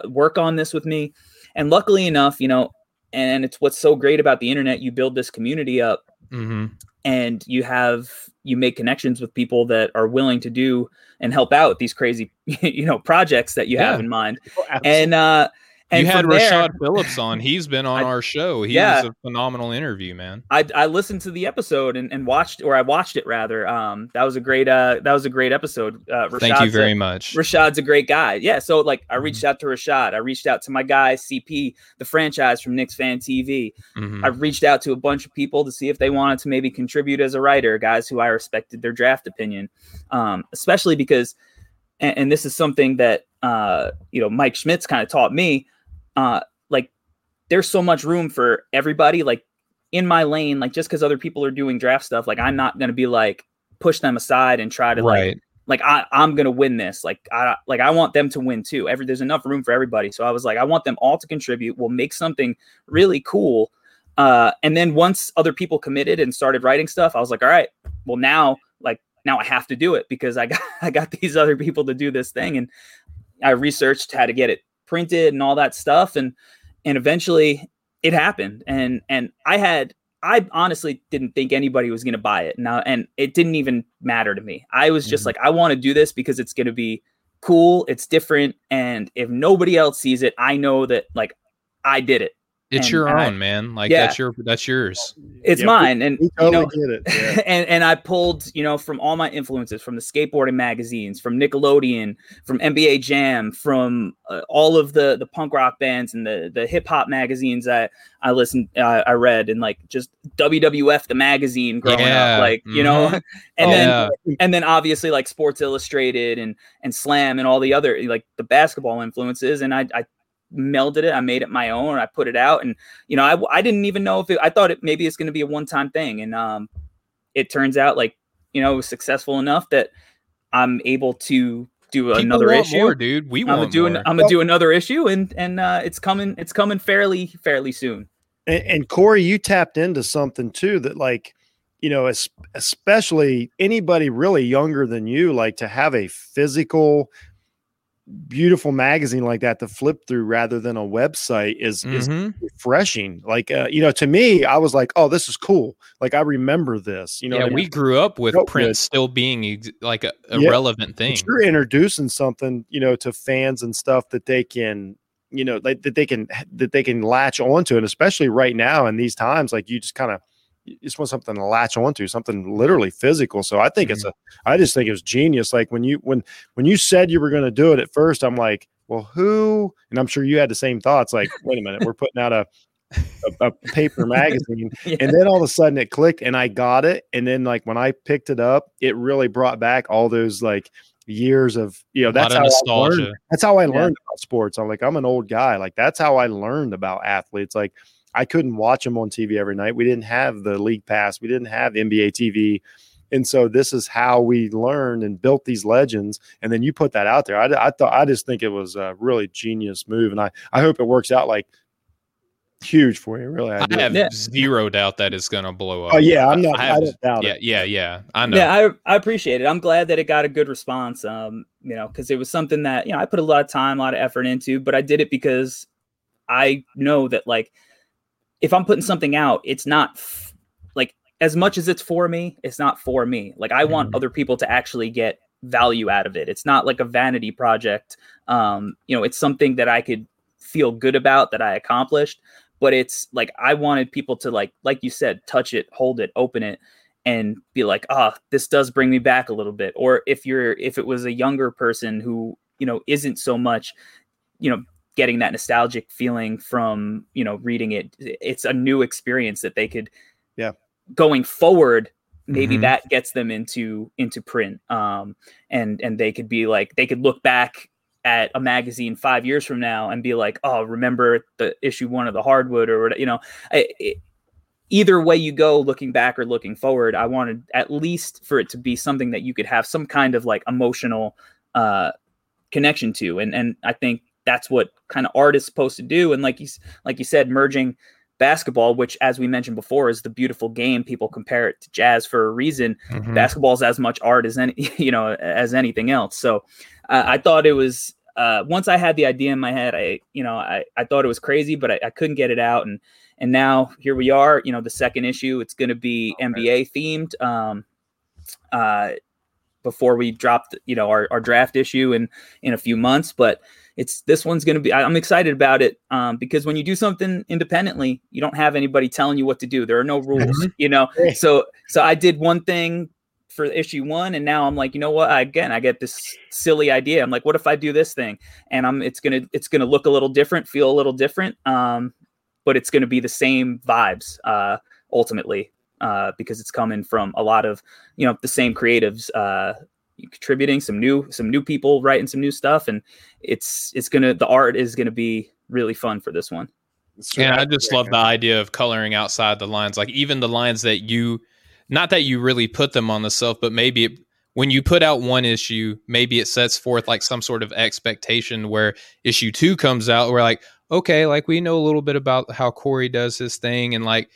work on this with me. And luckily enough, you know, and it's what's so great about the internet, you build this community up mm-hmm. and you have you make connections with people that are willing to do and help out these crazy [laughs] you know projects that you yeah. have in mind oh, and uh and you had Rashad Phillips on. [laughs] He's been on I, our show. He yeah, was a phenomenal interview, man. I, I listened to the episode and, and watched, or I watched it rather. Um, that was a great uh, that was a great episode. Uh, Thank you very a, much. Rashad's a great guy. Yeah. So like, I reached mm-hmm. out to Rashad. I reached out to my guy CP, the franchise from Knicks Fan TV. Mm-hmm. I reached out to a bunch of people to see if they wanted to maybe contribute as a writer, guys who I respected their draft opinion, um, especially because, and, and this is something that uh, you know Mike Schmitz kind of taught me uh like there's so much room for everybody like in my lane like just because other people are doing draft stuff like i'm not gonna be like push them aside and try to right. like like I, i'm gonna win this like i like i want them to win too. Every there's enough room for everybody. So i was like i want them all to contribute. We'll make something really cool uh and then once other people committed and started writing stuff i was like all right well now like now i have to do it because i got [laughs] i got these other people to do this thing. And i researched how to get it printed and all that stuff and and eventually it happened. And and i had i honestly didn't think anybody was going to buy it now and it didn't even matter to me. I was just mm-hmm. like i want to do this because it's going to be cool it's different and if nobody else sees it i know that like i did it it's and your I, own, man. Like yeah. that's your that's yours. It's yeah, mine, and we totally you know, yeah. [laughs] and and I pulled you know from all my influences from the skateboarding magazines, from Nickelodeon, from NBA Jam, from uh, all of the the punk rock bands and the the hip hop magazines that I listened, uh, I read, and like just WWF the magazine growing up, like you mm-hmm. know, [laughs] and oh, then and then obviously like Sports Illustrated and and Slam and all the other like the basketball influences, and I I melded it. I made it my own. I put it out, and you know, I I didn't even know if it, I thought it maybe it's going to be a one time thing, and um, it turns out like you know it was successful enough that I'm able to do People another issue, more, dude. We want I'm gonna do I'm gonna do another issue, and and uh, it's coming. It's coming fairly fairly soon. And, and Corey, you tapped into something too that like you know, especially anybody really younger than you, like to have a physical beautiful magazine like that to flip through rather than a website is mm-hmm. is refreshing. Like uh, you know, to me, I was like, oh, this is cool. Like I remember this. You know, yeah, we grew up with print good. still being ex- like a, a yeah. relevant thing. But you're introducing something, you know, to fans and stuff that they can you know like, that they can that they can latch onto and especially right now in these times like you just kind of you just want something to latch onto, something literally physical. So I think mm-hmm. it's a, I just think it was genius. Like when you when when you said you were going to do it at first, I'm like, well, who? And I'm sure you had the same thoughts. Like, wait a minute, we're putting out a a, a paper magazine, [laughs] yeah. and then all of a sudden it clicked, and I got it. And then like when I picked it up, it really brought back all those like years of you know that's how nostalgia. I learned, that's how I learned yeah. about sports. I'm like I'm an old guy. Like that's how I learned about athletes. Like I couldn't watch them on TV every night. We didn't have the league pass. We didn't have NBA TV. And so this is how we learned and built these legends. And then you put that out there. I, I thought I just think it was a really genius move, and I I hope it works out like huge for you. Really, I, I have yeah. zero doubt that it's going to blow up. Oh yeah, I'm not. I, have, I don't doubt yeah, it. Yeah, yeah, I know. Yeah, I I appreciate it. I'm glad that it got a good response. Um, you know, because it was something that you know I put a lot of time, a lot of effort into, but I did it because I know that like if I'm putting something out, it's not f- like as much as it's for me, it's not for me. Like I want mm-hmm. other people to actually get value out of it. It's not like a vanity project. Um, you know, it's something that I could feel good about that I accomplished but it's like I wanted people to like like you said touch it, hold it, open it and be like, "Ah, oh, this does bring me back a little bit." Or if you're if it was a younger person who, you know, isn't so much, you know, getting that nostalgic feeling from, you know, reading it, it's a new experience that they could yeah, going forward maybe mm-hmm. that gets them into into print. Um and and they could be like they could look back at a magazine five years from now and be like, oh, remember the issue one of the hardwood or you know, it, either way you go, looking back or looking forward, I wanted at least for it to be something that you could have some kind of like emotional uh, connection to, and and I think that's what kind of art is supposed to do. And like you like you said, merging basketball, which as we mentioned before is the beautiful game. People compare it to jazz for a reason. Mm-hmm. Basketball is as much art as any [laughs] you know as anything else. So uh, I thought it was uh, once I had the idea in my head, I you know I, I thought it was crazy, but I, I couldn't get it out, and and now here we are. You know, the second issue, it's going to be oh, NBA themed. Um, uh, before we dropped, you know, our, our draft issue in in a few months, but it's this one's going to be. I'm excited about it um, because when you do something independently, you don't have anybody telling you what to do. There are no rules, you know. So so I did one thing for issue one and now i'm like you know what I, again i get this silly idea i'm like what if i do this thing and i'm it's gonna it's gonna look a little different feel a little different um but it's gonna be the same vibes uh ultimately uh because it's coming from a lot of you know the same creatives uh contributing some new some new people writing some new stuff. And it's it's gonna the art is gonna be really fun for this one. Yeah i just love the idea of coloring outside the lines like even the lines that you not that you really put them on the self, but maybe it, when you put out one issue, maybe it sets forth like some sort of expectation where issue two comes out. We're like, okay, like we know a little bit about how Corey does his thing, and like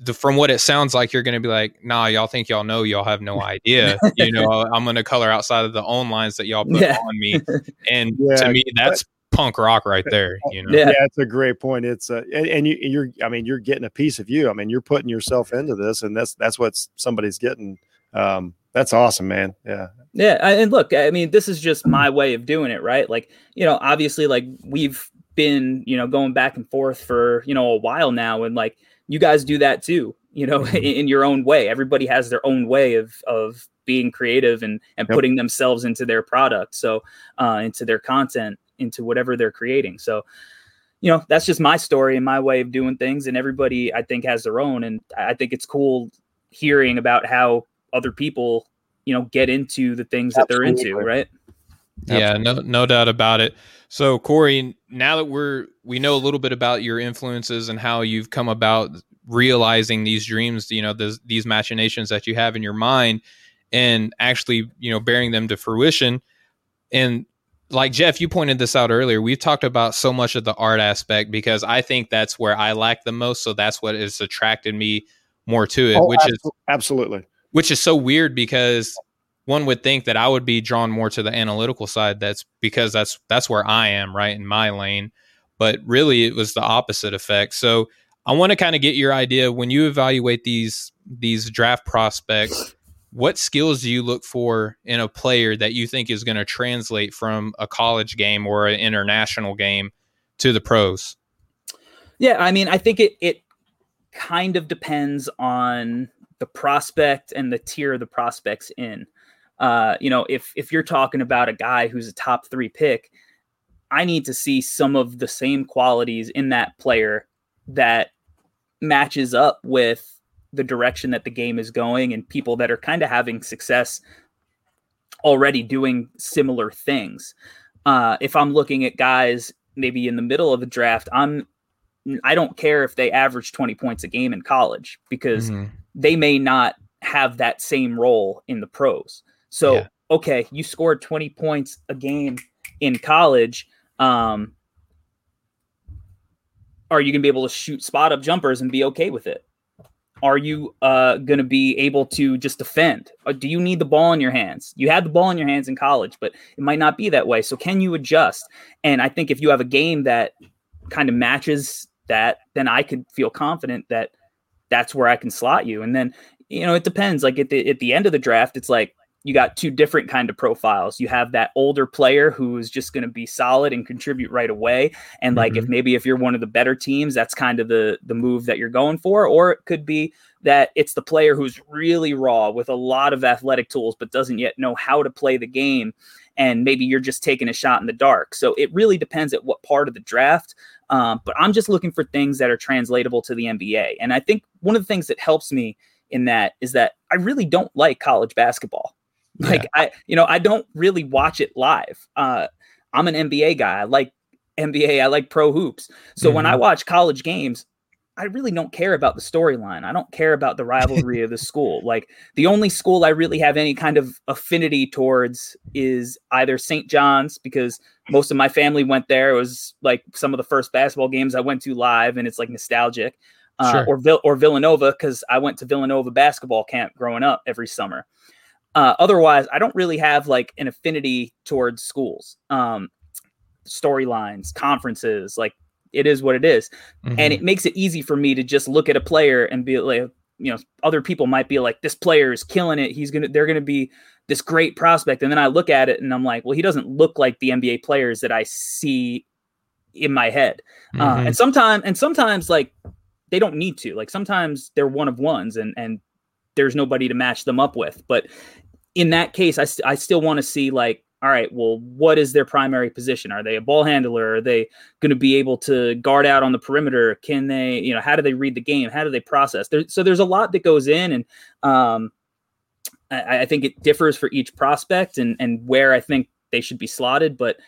the from what it sounds like, you're going to be like, nah, y'all think y'all know, y'all have no idea. you know, [laughs] I'm going to color outside of the own lines that y'all put yeah. on me, [laughs] and yeah, to me, that's punk rock right there. You know, yeah, yeah it's a great point. It's uh, and, and you, you're, I mean, you're getting a piece of you. I mean, you're putting yourself into this, and that's that's what somebody's getting. Um, that's awesome, man. Yeah. Yeah, and look, I mean, this is just my way of doing it, right? Like, you know, obviously, like we've been, you know, going back and forth for you know a while now, and like you guys do that too, you know, in, in your own way. Everybody has their own way of of being creative and and yep. putting themselves into their product, so uh, into their content into whatever they're creating. So, you know, that's just my story and my way of doing things. And everybody, I think, has their own. And I think it's cool hearing about how other people, you know, get into the things that they're into, right? Yeah, no, no doubt about it. So, Corey, now that we're we know a little bit about your influences and how you've come about realizing these dreams, you know, this, these machinations that you have in your mind, and actually, you know, bearing them to fruition. And like Jeff, you pointed this out earlier. We've talked about so much of the art aspect because I think that's where I lack the most. So that's what has attracted me more to it, oh, which is absolutely, which is so weird because one would think that I would be drawn more to the analytical side. That's because that's that's where I am, right in my lane. But really, it was the opposite effect. So I want to kind of get your idea when you evaluate these these draft prospects what skills do you look for in a player that you think is going to translate from a college game or an international game to the pros? Yeah, I mean, I think it it kind of depends on the prospect and the tier of the prospects in. Uh, you know, if if you're talking about a guy who's a top three pick, I need to see some of the same qualities in that player that matches up with the direction that the game is going and people that are kind of having success already doing similar things. Uh, if I'm looking at guys maybe in the middle of the draft, I'm I don't care if they average 20 points a game in college because mm-hmm. they may not have that same role in the pros. So, yeah. okay, you scored 20 points a game in college. Um, are you going to be able to shoot spot up jumpers and be okay with it? Are you uh, going to be able to just defend? Or do you need the ball in your hands? You had the ball in your hands in college, but it might not be that way. So, can you adjust? And I think if you have a game that kind of matches that, then I could feel confident that that's where I can slot you. And then, you know, it depends. Like at the at the end of the draft, it's like you got two different kind of profiles. You have that older player who is just going to be solid and contribute right away. And like mm-hmm. if maybe if you're one of the better teams, that's kind of the the move that you're going for. Or it could be that it's the player who's really raw with a lot of athletic tools but doesn't yet know how to play the game. And maybe you're just taking a shot in the dark. So it really depends at what part of the draft. Um, but I'm just looking for things that are translatable to the NBA. And I think one of the things that helps me in that is that I really don't like college basketball. Like yeah. I, you know, I don't really watch it live. Uh, I'm an NBA guy. I like NBA. I like pro hoops. So mm-hmm. when I mm-hmm. watch college games, I really don't care about the storyline. I don't care about the rivalry of the [laughs] school. Like the only school I really have any kind of affinity towards is either St. John's because most of my family went there. It was like some of the first basketball games I went to live, and it's like nostalgic. Uh, sure. Or Vill- or Villanova because I went to Villanova basketball camp growing up every summer. Uh, otherwise, I don't really have like an affinity towards schools, um, storylines, conferences. Like it is what it is. Mm-hmm. and it makes it easy for me to just look at a player and be like, you know, other people might be like, this player is killing it. He's gonna, they're gonna be this great prospect, and then I look at it and I'm like, well, he doesn't look like the NBA players that I see in my head. Mm-hmm. Uh, and sometimes, and sometimes like they don't need to. Like sometimes they're one of ones, and and there's nobody to match them up with. But in that case, I, st- I still want to see like, all right, well, what is their primary position? Are they a ball handler? Are they going to be able to guard out on the perimeter? Can they, you know, how do they read the game? How do they process? There, so there's a lot that goes in, and um, I, I, think it differs for each prospect and and where I think they should be slotted. But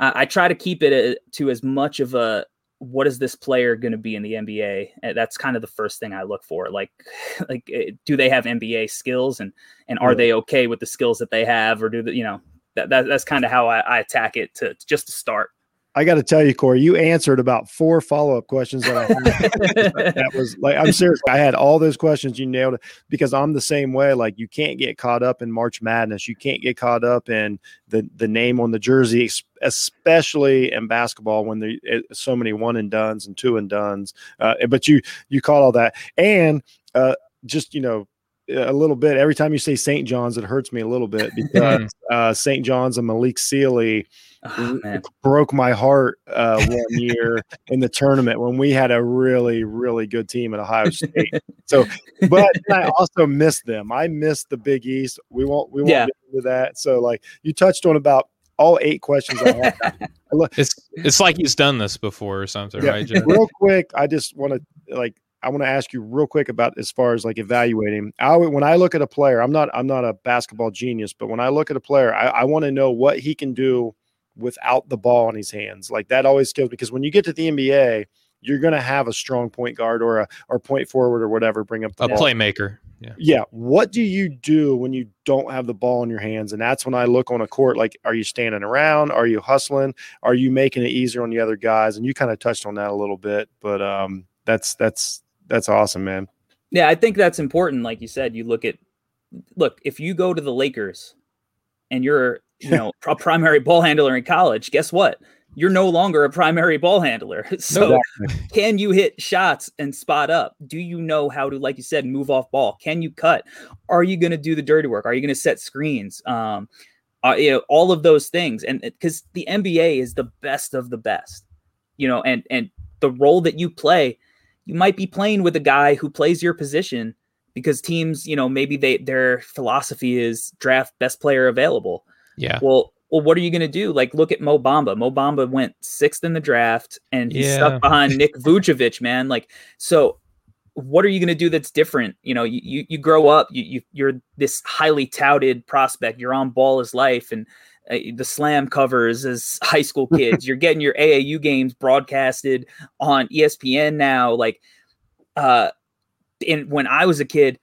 I, I try to keep it a, uh, to as much of a what is this player going to be in the NBA? And that's kind of the first thing I look for. Like, [laughs] like, eh, do they have NBA skills, and and are they okay with the skills that they have, or do the, you know that, that that's kind of how I, I attack it to just to start. I got to tell you, Corey, you answered about four follow up questions that I had. [laughs] that was like, I'm serious. I had all those questions. You nailed it because I'm the same way. Like, you can't get caught up in March Madness. You can't get caught up in the the name on the jersey, especially in basketball when there's eh, so many one and dones and two and dones. Uh, but you you caught all that, and uh, just you know a little bit. Every time you say St. John's, it hurts me a little bit [laughs] because uh, St. John's and Malik Sealy oh, broke my heart uh, one [laughs] year in the tournament when we had a really, really good team at Ohio State. So, but I also missed them. I missed the Big East. We won't, we won't yeah. get into that. So, like you touched on about all eight questions I had. [laughs] it's it's like he's done this before or something, yeah. right? Joe? Real quick, I just want to like I want to ask you real quick about as far as like evaluating. I when I look at a player, I'm not I'm not a basketball genius, but when I look at a player, I, I want to know what he can do without the ball in his hands. Like that always kills because when you get to the NBA, you're going to have a strong point guard or a or point forward or whatever. Bring up a ball. playmaker. Yeah. Yeah. What do you do when you don't have the ball in your hands? And that's when I look on a court. Like, are you standing around? Are you hustling? Are you making it easier on the other guys? And you kind of touched on that a little bit, but um, that's that's that's awesome, man. Yeah, I think that's important. Like you said, you look at look if you go to the Lakers and you're you know [laughs] a primary ball handler in college, guess what? You're no longer a primary ball handler. [laughs] So exactly. can you hit shots and spot up? Do you know how to, like you said, move off ball? Can you cut? Are you going to do the dirty work? Are you going to set screens? Um, uh, you know, all of those things. And because the NBA is the best of the best, you know, and and the role that you play you might be playing with a guy who plays your position because teams, you know, maybe they their philosophy is draft best player available. Yeah. Well, well, what are you going to do? Like, look at Mo Bamba. Mo Bamba went sixth in the draft, and he's yeah. stuck behind Nick [laughs] Vucevic, man. Like, so what are you going to do that's different? You know, you you, you grow up, you, you you're this highly touted prospect. You're on Ballislife, and the slam covers as [laughs] high school kids. You're getting your AAU games broadcasted on ESPN now. Like, uh, and when I was a kid,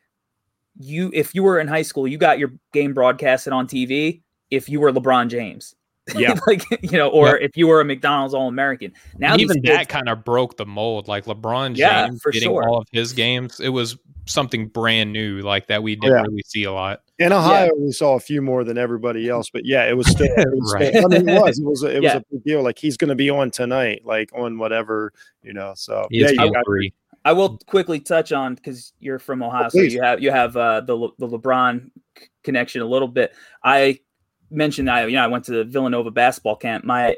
you if you were in high school, you got your game broadcasted on TV. If you were LeBron James, [laughs] Yeah. like you know, or if you were a McDonald's All American. Now even kids- that kind of broke the mold. Like LeBron James Yeah, for getting sure. all of his games, it was something brand new, like that we didn't Yeah. really see a lot. In Ohio, we saw a few more than everybody [laughs] else, but yeah, it was still. It was Right. still I mean, it was. It was. A, it Yeah. was a big deal. Like he's going to be on tonight, like on whatever you know. So He yeah, is you got, three. I will quickly touch on because you're from Ohio, so you have you have uh, the Le- the LeBron c- connection a little bit. I mentioned I you know I went to the Villanova basketball camp. My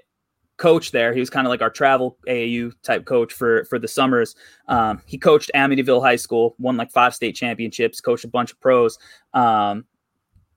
coach there, he was kind of like our travel AAU type coach for for the summers. Um, he coached Amityville High School, won like five state championships, coached a bunch of pros. Um,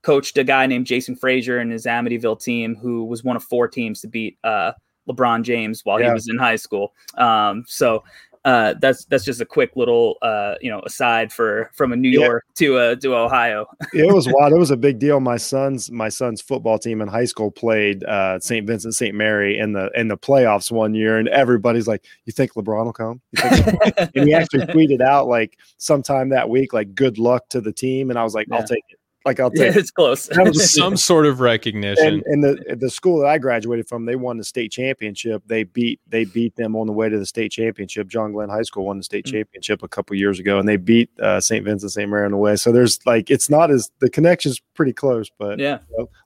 coached a guy named Jason Frazier and his Amityville team, who was one of four teams to beat uh, LeBron James while Yeah. he was in high school. Um, so uh, that's that's just a quick little uh, you know aside for from a New Yeah. York to uh, to Ohio. it was [laughs] wild. It was a big deal. My son's my son's football team in high school played uh, St. Vincent St. Mary in the in the playoffs one year, and everybody's like, "You think LeBron will come?" You think and he actually tweeted out like sometime that week, like "Good luck to the team," and I was like, Yeah. "I'll take it." Like I'll [laughs] Yeah, take it. it's close. That was [laughs] Some sort of recognition. And, and the the school that I graduated from, they won the state championship. They beat they beat them on the way to the state championship. John Glenn High School won the state Mm. championship a couple years ago, and they beat uh, St. Vincent St. Mary on the way. So there's like it's not as the connection's pretty close, but yeah.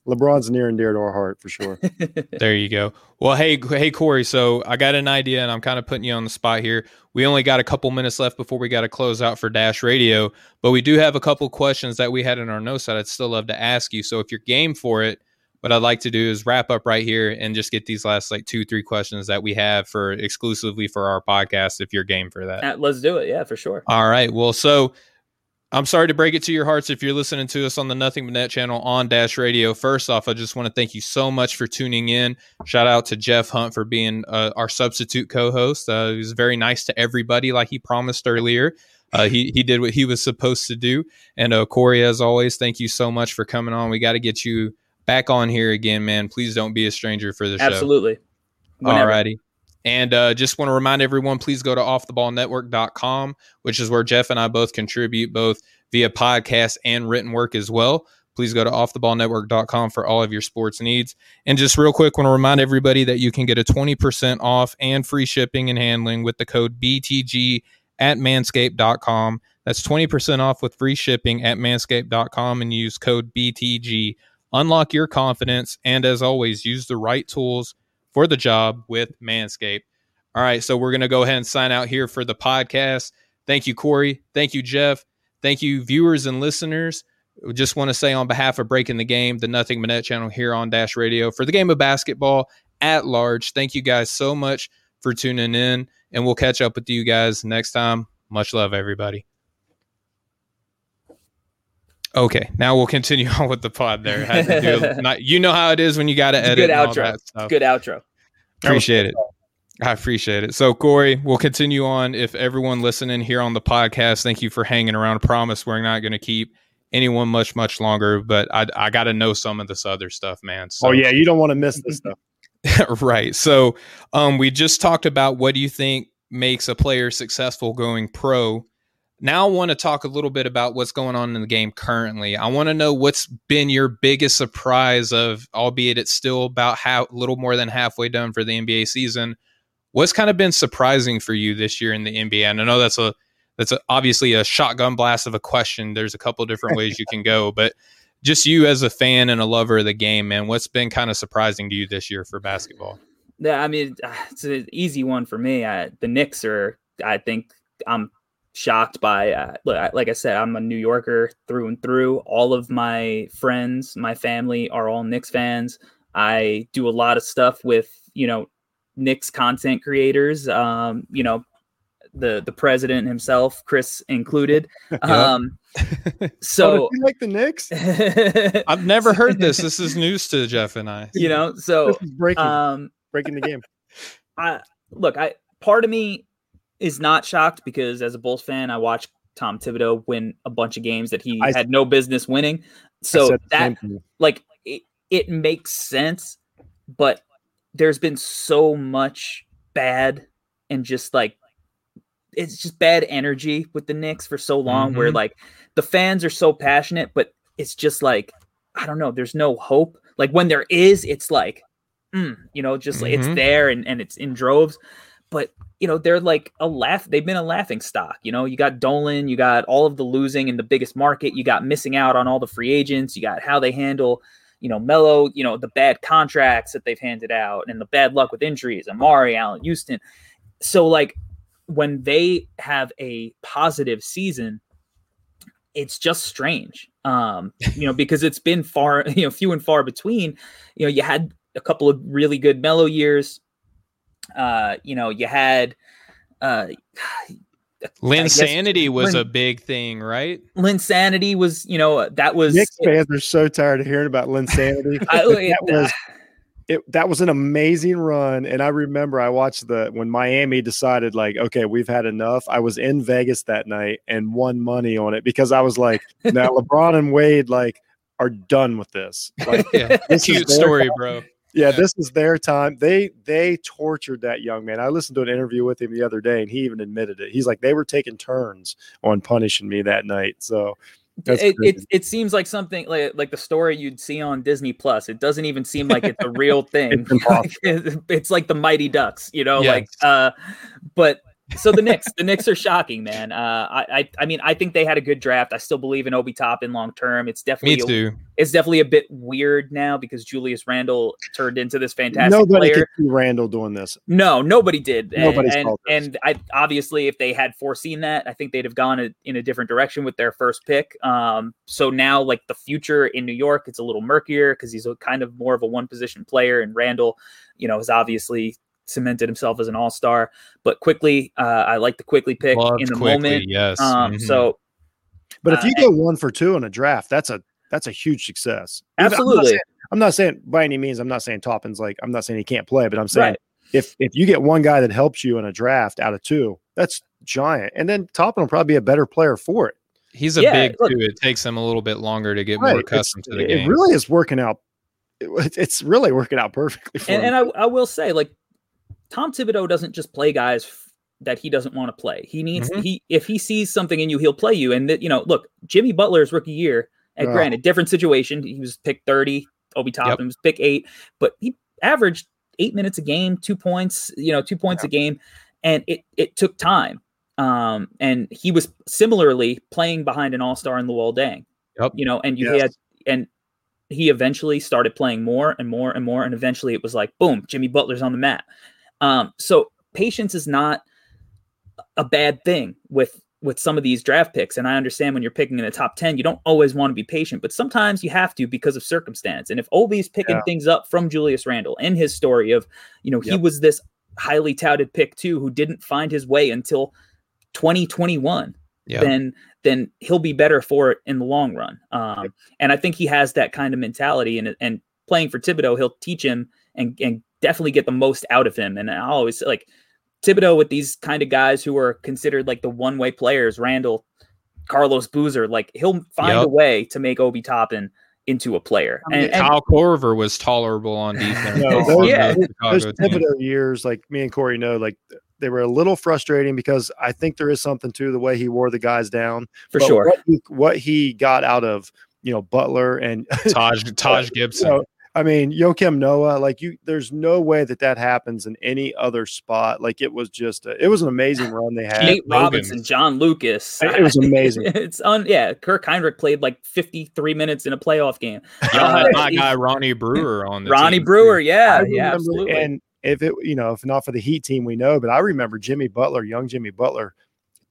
LeBron's near and dear to our heart for sure. [laughs] There you go. Well, hey, hey, Corey. So I got an idea, and I'm kind of putting you on the spot here. We only got a couple minutes left before we got to close out for Dash Radio, but we do have a couple questions that we had in our notes that I'd still love to ask you. So if you're game for it, what I'd like to do is wrap up right here and just get these last like two, three questions that we have for exclusively for our podcast. If you're game for that. Uh, Let's do it. Yeah, for sure. All right. Well, so I'm sorry to break it to your hearts if you're listening to us on the Nothing But Net channel on Dash Radio. First off, I just want to thank you so much for tuning in. Shout out to Jeff Hunt for being uh, our substitute co-host. Uh, he was very nice to everybody, like he promised earlier. Uh, he he did what he was supposed to do. And uh, Corey, as always, thank you so much for coming on. We got to get you back on here again, man. Please don't be a stranger for the show. Absolutely. Whenever. Alrighty. And uh, just want to remind everyone, please go to offtheballnetwork.com, which is where Jeff and I both contribute, both via podcast and written work as well. Please go to offtheballnetwork.com for all of your sports needs. And just real quick, want to remind everybody that you can get a 20% off and free shipping and handling with the code BTG at manscaped.com. That's 20% off with free shipping at manscaped.com and use code BTG. Unlock your confidence. And as always, use the right tools for the job with Manscaped. All right, so we're going to go ahead and sign out here for the podcast. Thank you, Corey. Thank you, Jeff. Thank you, viewers and listeners. Just want to say on behalf of Breaking the Game, the Nothing Net channel here on Dash Radio, for the game of basketball at large, thank you guys so much for tuning in, and we'll catch up with you guys next time. Much love, everybody. Okay, now we'll continue [laughs] on with the pod there. To do, [laughs] not, you know how it is when you got to It's edit good and all outro. that stuff. Good outro. Appreciate it. I appreciate it. So, Corey, we'll continue on. If everyone listening here on the podcast, thank you for hanging around. I promise we're not going to keep anyone much, much longer, but I, I got to know some of this other stuff, man. So, Oh yeah, you don't want to miss this [laughs] stuff. right. So, um, we just talked about what do you think makes a player successful going pro. Now, I want to talk a little bit about what's going on in the game currently. I want to know what's been your biggest surprise of, albeit it's still about half, little more than halfway done for the NBA season. What's kind of been surprising for you this year in the NBA? And I know that's a that's a, obviously a shotgun blast of a question. There's a couple different ways you can go, [laughs] but just you as a fan and a lover of the game, man, what's been kind of surprising to you this year for basketball? Yeah, I mean, it's an easy one for me. I, the Knicks are, I think, I'm shocked by. Uh, like I said, I'm a New Yorker through and through. All of my friends, my family are all Knicks fans. I do a lot of stuff with, you know, Knicks content creators. Um, you know, the the president himself, Chris included. [laughs] Um, [laughs] Oh, so does he like the Knicks? [laughs] I've never heard this. This is news to Jeff and I. you know, so breaking um, breaking the game. I look, I part of me is not shocked because as a Bulls fan, I watched Tom Thibodeau win a bunch of games that he I- had no business winning. So that like it, it makes sense, but there's been so much bad and just like it's just bad energy with the Knicks for so long where Mhm. like the fans are so passionate, but it's just like I don't know, there's no hope. Like when there is, it's like mm, you know, just like it's Mhm. there and, and it's in droves. But you know, they're like a laugh, they've been a laughing stock. You know, you got Dolan, you got all of the losing in the biggest market, you got missing out on all the free agents, you got how they handle you know, Melo, you know, the bad contracts that they've handed out and the bad luck with injuries, Amar'e, Allan Houston. So, like, when they have a positive season, it's just strange. Um, you know, [laughs] because it's been far, you know, few and far between. You know, you had a couple of really good Melo years. Uh, you know, you had uh [sighs] guess Linsanity was Lin- a big thing, right? Linsanity was, you know, that was Knicks fans are so tired of hearing about Linsanity. [laughs] I- that was it, that was an amazing run, and I remember I watched the when Miami decided like, okay, we've had enough. I was in Vegas that night and won money on it because I was like, [laughs] now LeBron and Wade like are done with this. Like, [laughs] Yeah. this Cute story, time. bro. Yeah, this is their time. They they tortured that young man. I listened to an interview with him the other day, and he even admitted it. He's like, they were taking turns on punishing me that night. So it, it it seems like something like like the story you'd see on Disney Plus. It doesn't even seem like it's a real [laughs] thing. [laughs] It's. Like, [laughs] it's like the Mighty Ducks, you know. Yes. Like, uh, but so the Knicks, the Knicks are shocking, man. Uh, I, I I mean, I think they had a good draft. I still believe in Obi Toppin long term. It's Me definitely a- too. it's definitely a bit weird now because Julius Randle turned into this fantastic nobody player. could see Randle doing this. No, nobody did. And- Nobody's and called this. and I obviously if they had foreseen that, I think they'd have gone a, in a different direction with their first pick. Um, so now like the future in New York, it's a little murkier because he's a kind of more of a one position player, and Randle, you know, is obviously cemented himself as an all star. But quickly, uh, I like the quickly pick Loved in the quickly, moment. yes. Um, Mhm. so But if Uh, you go one for two in a draft, that's a that's a huge success. Even- I'm not absolutely, saying- I'm not saying by any means. I'm not saying Toppin's like. I'm not saying he can't play, but I'm saying right. if if you get one guy that helps you in a draft out of two, that's giant. And then Toppin will probably be a better player for it. he's a yeah, big look- too. It takes him a little bit longer to get Right. more It's- accustomed to the it game. It really is working out. it- it's really working out perfectly for and, him. and I, I will say like tom thibodeau doesn't just play guys f- that he doesn't want to play. He needs Mhm. he if he sees something in you he'll play you. And that you know look jimmy butler's rookie year. And Yeah. granted different situation. He was picked 30 obi toppin was pick eight but he averaged eight minutes a game two points you know two points a game. And it it took time. Um and he was similarly playing behind an all-star in Luol Deng Yep. you know and you Yes. had and he eventually started playing more and more and more. And eventually it was like boom jimmy butler's on the mat um, so patience is not a bad thing with with some of these draft picks and i understand when you're picking in the top 10 you don't always want to be patient but sometimes you have to because of circumstance and if obi's picking Yeah. things up from julius randle and his story of you know he was this highly touted pick too who didn't find his way until 2021 Yeah. then then he'll be better for it in the long run. Um, And I think he has that kind of mentality, and and playing for Thibodeau, he'll teach him and and definitely get the most out of him. And I always like Thibodeau with these kind of guys who are considered like the one way players, Randle, Carlos Boozer, like he'll find Yep. a way to make Obi Toppin into a player. I mean, And, and Kyle Korver was tolerable on defense. [laughs] No, those- Yeah. the those Thibodeau years, like me and Corey know, like they were a little frustrating because I think there is something to the way he wore the guys down. for But sure. what he, what he got out of you know Butler and Taj [laughs] Taj you Gibson. know, I mean Joakim Noah, like you, there's no way that that happens in any other spot. Like it was just, a, it was an amazing run they had. Nate Logan. Robinson, John Lucas. It was amazing. [laughs] it's on. Yeah, Kirk Hinrich played like 53 minutes in a playoff game. Y'all Uh, had my guy Ronnie Brewer on the Ronnie team, Brewer, yeah, I yeah, absolutely. And if it, you know, if not for the Heat team, we know, but I remember Jimmy Butler, young Jimmy Butler,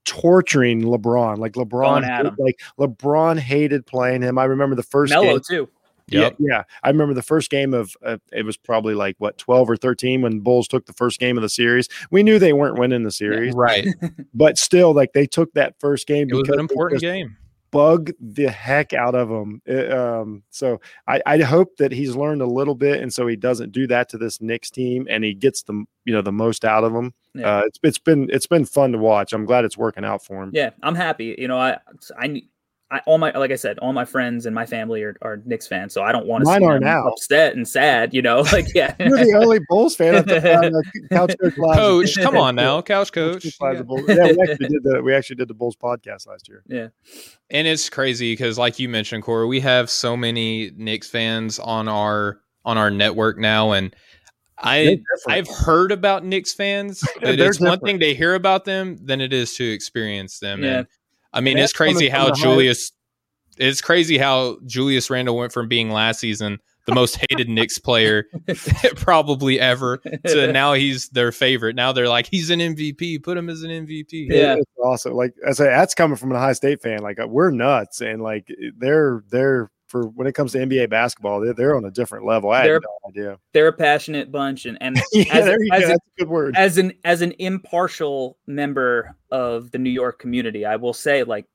torturing LeBron. Like LeBron, Going like LeBron hated playing him. I remember the first Melo game. too. Yep. Yeah, yeah. I remember the first game of uh, it was probably like what twelve or thirteen when Bulls took the first game of the series. We knew they weren't winning the series, Right. [laughs] but still, like they took that first game It was because an important just game. Bug the heck out of him. It, um, so I, I hope that he's learned a little bit, and so he doesn't do that to this Knicks team, and he gets the you know the most out of them. Yeah. Uh, it's it's been it's been fun to watch. I'm glad it's working out for him. Yeah, I'm happy. You know, I I I, all my like I said, all my friends and my family are, are Knicks fans, so I don't want to Mine see are them now. upset and sad. You know, [laughs] like yeah, You're the only Bulls fan at the uh, [laughs] couch coach. Coach, come on [laughs] now, couch Couch coach. Live's Yeah. Yeah, we actually did the we actually did the Bulls podcast last year. yeah, And it's crazy because, like you mentioned, Corey, we have so many Knicks fans on our on our network now, and I. I've heard about Knicks fans, but They're it's one thing to hear about them than it is to experience them. Yeah. And I mean, it's crazy how the high- Julius. It's crazy how Julius Randle went from being last season the most [laughs] hated Knicks player [laughs] [laughs] probably ever to now he's their favorite. Now they're like he's an MVP. Put him as an MVP. Yeah. it's awesome. Like I say, that's coming from a high state fan. Like uh, we're nuts, and like they're they're for when it comes to NBA basketball, they're, they're on a different level. I had They're- no idea. they're a passionate bunch, and and [laughs] yeah, as, there you as go. a- That's a good word. as an as an impartial member of the New York community, I will say, like,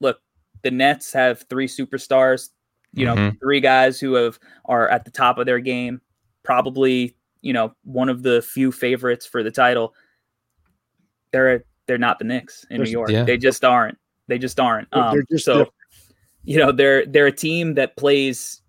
look, the Nets have three superstars. You know, Mhm. three guys who have are at the top of their game. Probably, you know, one of the few favorites for the title. They're they're not the Knicks in New York. Yeah. They just aren't. They just aren't. They're- Um, they're just so, different. You know, they're they're a team that plays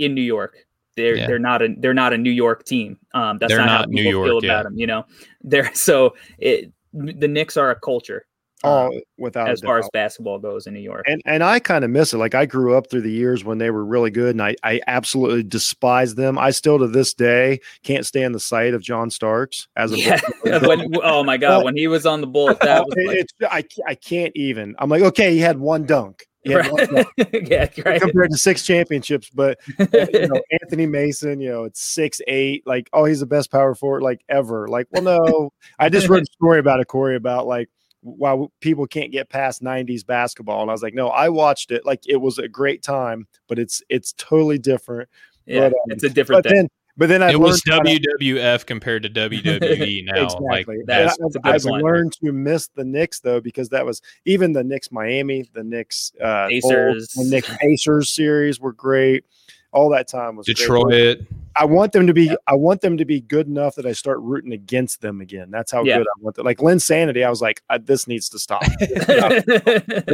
in New York. They're Yeah. they're not a they're not a New York team. Um, that's They're not, how not New people feel York, yeah. about them. You know, they're so it, the Knicks are a culture Oh, um, without as a far as basketball goes in New York. and and I kind of miss it. Like I grew up through the years when they were really good, and I I absolutely despise them. I still to this day can't stand the sight of John Starks as a yeah. [laughs] when, oh my god, when he was on the Bulls, that was [laughs] like, it's I I can't even. I'm like, okay, he had one dunk. He had one dunk right. [laughs] yeah, right. compared to six championships, [laughs] but you know, Anthony Mason, you know, it's six eight. Like, oh, he's the best power forward like ever. Like, well, no, I just wrote a story about it, Corey, about like why people can't get past '90s basketball, and I was like, no, I watched it. Like, it was a great time, but it's it's totally different. yeah, but, um, it's a different thing. Then, but then I it was learned how to- WWF compared to WWE [laughs] now. Like Exactly. that's- And that's a I've, good I've learned to miss the Knicks though because that was even the Knicks Miami, the Knicks uh, Bulls, Pacers. the Knicks Pacers series were great. All that time was great. Detroit. I want them to be. I want them to be good enough that I start rooting against them again. That's how Yeah. good I want them. Like Linsanity, I was like, I, this needs to stop. [laughs] Yeah,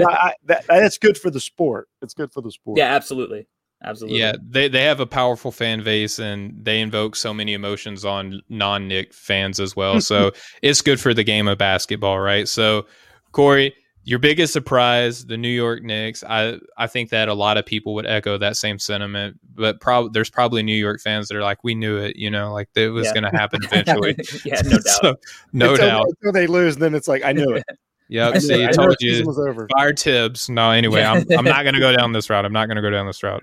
I, that, that's good for the sport. It's good for the sport. yeah, absolutely, absolutely. Yeah, they, they have a powerful fan base and they invoke so many emotions on non Knick fans as well. So [laughs] it's good for the game of basketball, right? So, Corey, your biggest surprise, the New York Knicks. I, I think that a lot of people would echo that same sentiment, but prob- there's probably New York fans that are like, we knew it, you know, like it was Yeah. going to happen [laughs] eventually. yeah, no [laughs] doubt. So, no until, doubt. Until they lose, then it's like I knew it. Yep. I See. I I told you. was over. Fire Thibs. No, anyway, I'm, [laughs] I'm not going to go down this route. I'm not going to go down this route.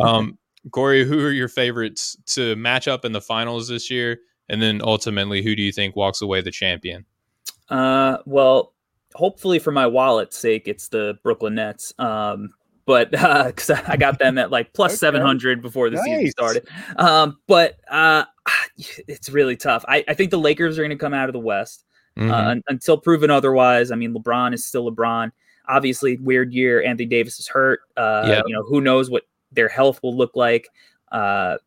Um, [laughs] Corey, who are your favorites to match up in the finals this year? And then ultimately, who do you think walks away the champion? Uh, well, hopefully for my wallet's sake, it's the Brooklyn Nets. Um, but [laughs] because I got them at like plus Okay. seven hundred before the season started. Um, but uh, [sighs] it's really tough. I, I think the Lakers are going to come out of the West Uh, un- until proven otherwise. I mean, LeBron is still LeBron. Obviously, weird year. Anthony Davis is hurt. Uh, Yeah. You know, who knows what their health will look like. Uh,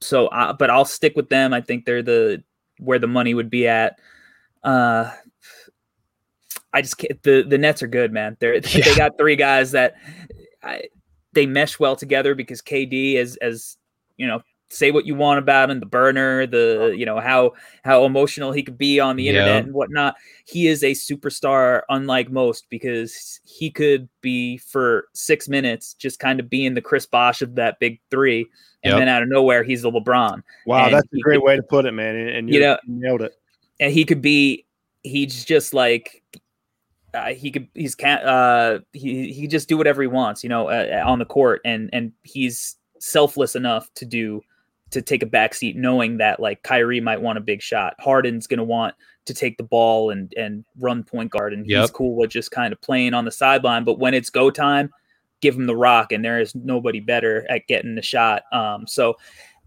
so, uh, but I'll stick with them. I think they're the where the money would be at. Uh, I just can't. The the Nets are good, man. They're [laughs] they Yeah. got three guys that I, they mesh well together because KD as as you know say what you want about him, the burner, the you know how how emotional he could be on the Yeah. internet and whatnot. He is a superstar, unlike most, because he could be for six minutes just kind of being the Chris Bosh of that big three, and Yep. then out of nowhere he's the LeBron, Wow, And that's a great could- way to put it, man. And, and You you, know- nailed it. and he could be he's just like. Uh, he could he's can't uh he he just do whatever he wants you know uh, on the court and and he's selfless enough to do to take a backseat, knowing that like Kyrie might want a big shot. Harden's going to want to take the ball and and run point guard and he's cool with just kind of playing on the sideline. But when it's go time give him the rock and there is nobody better at getting the shot. Um so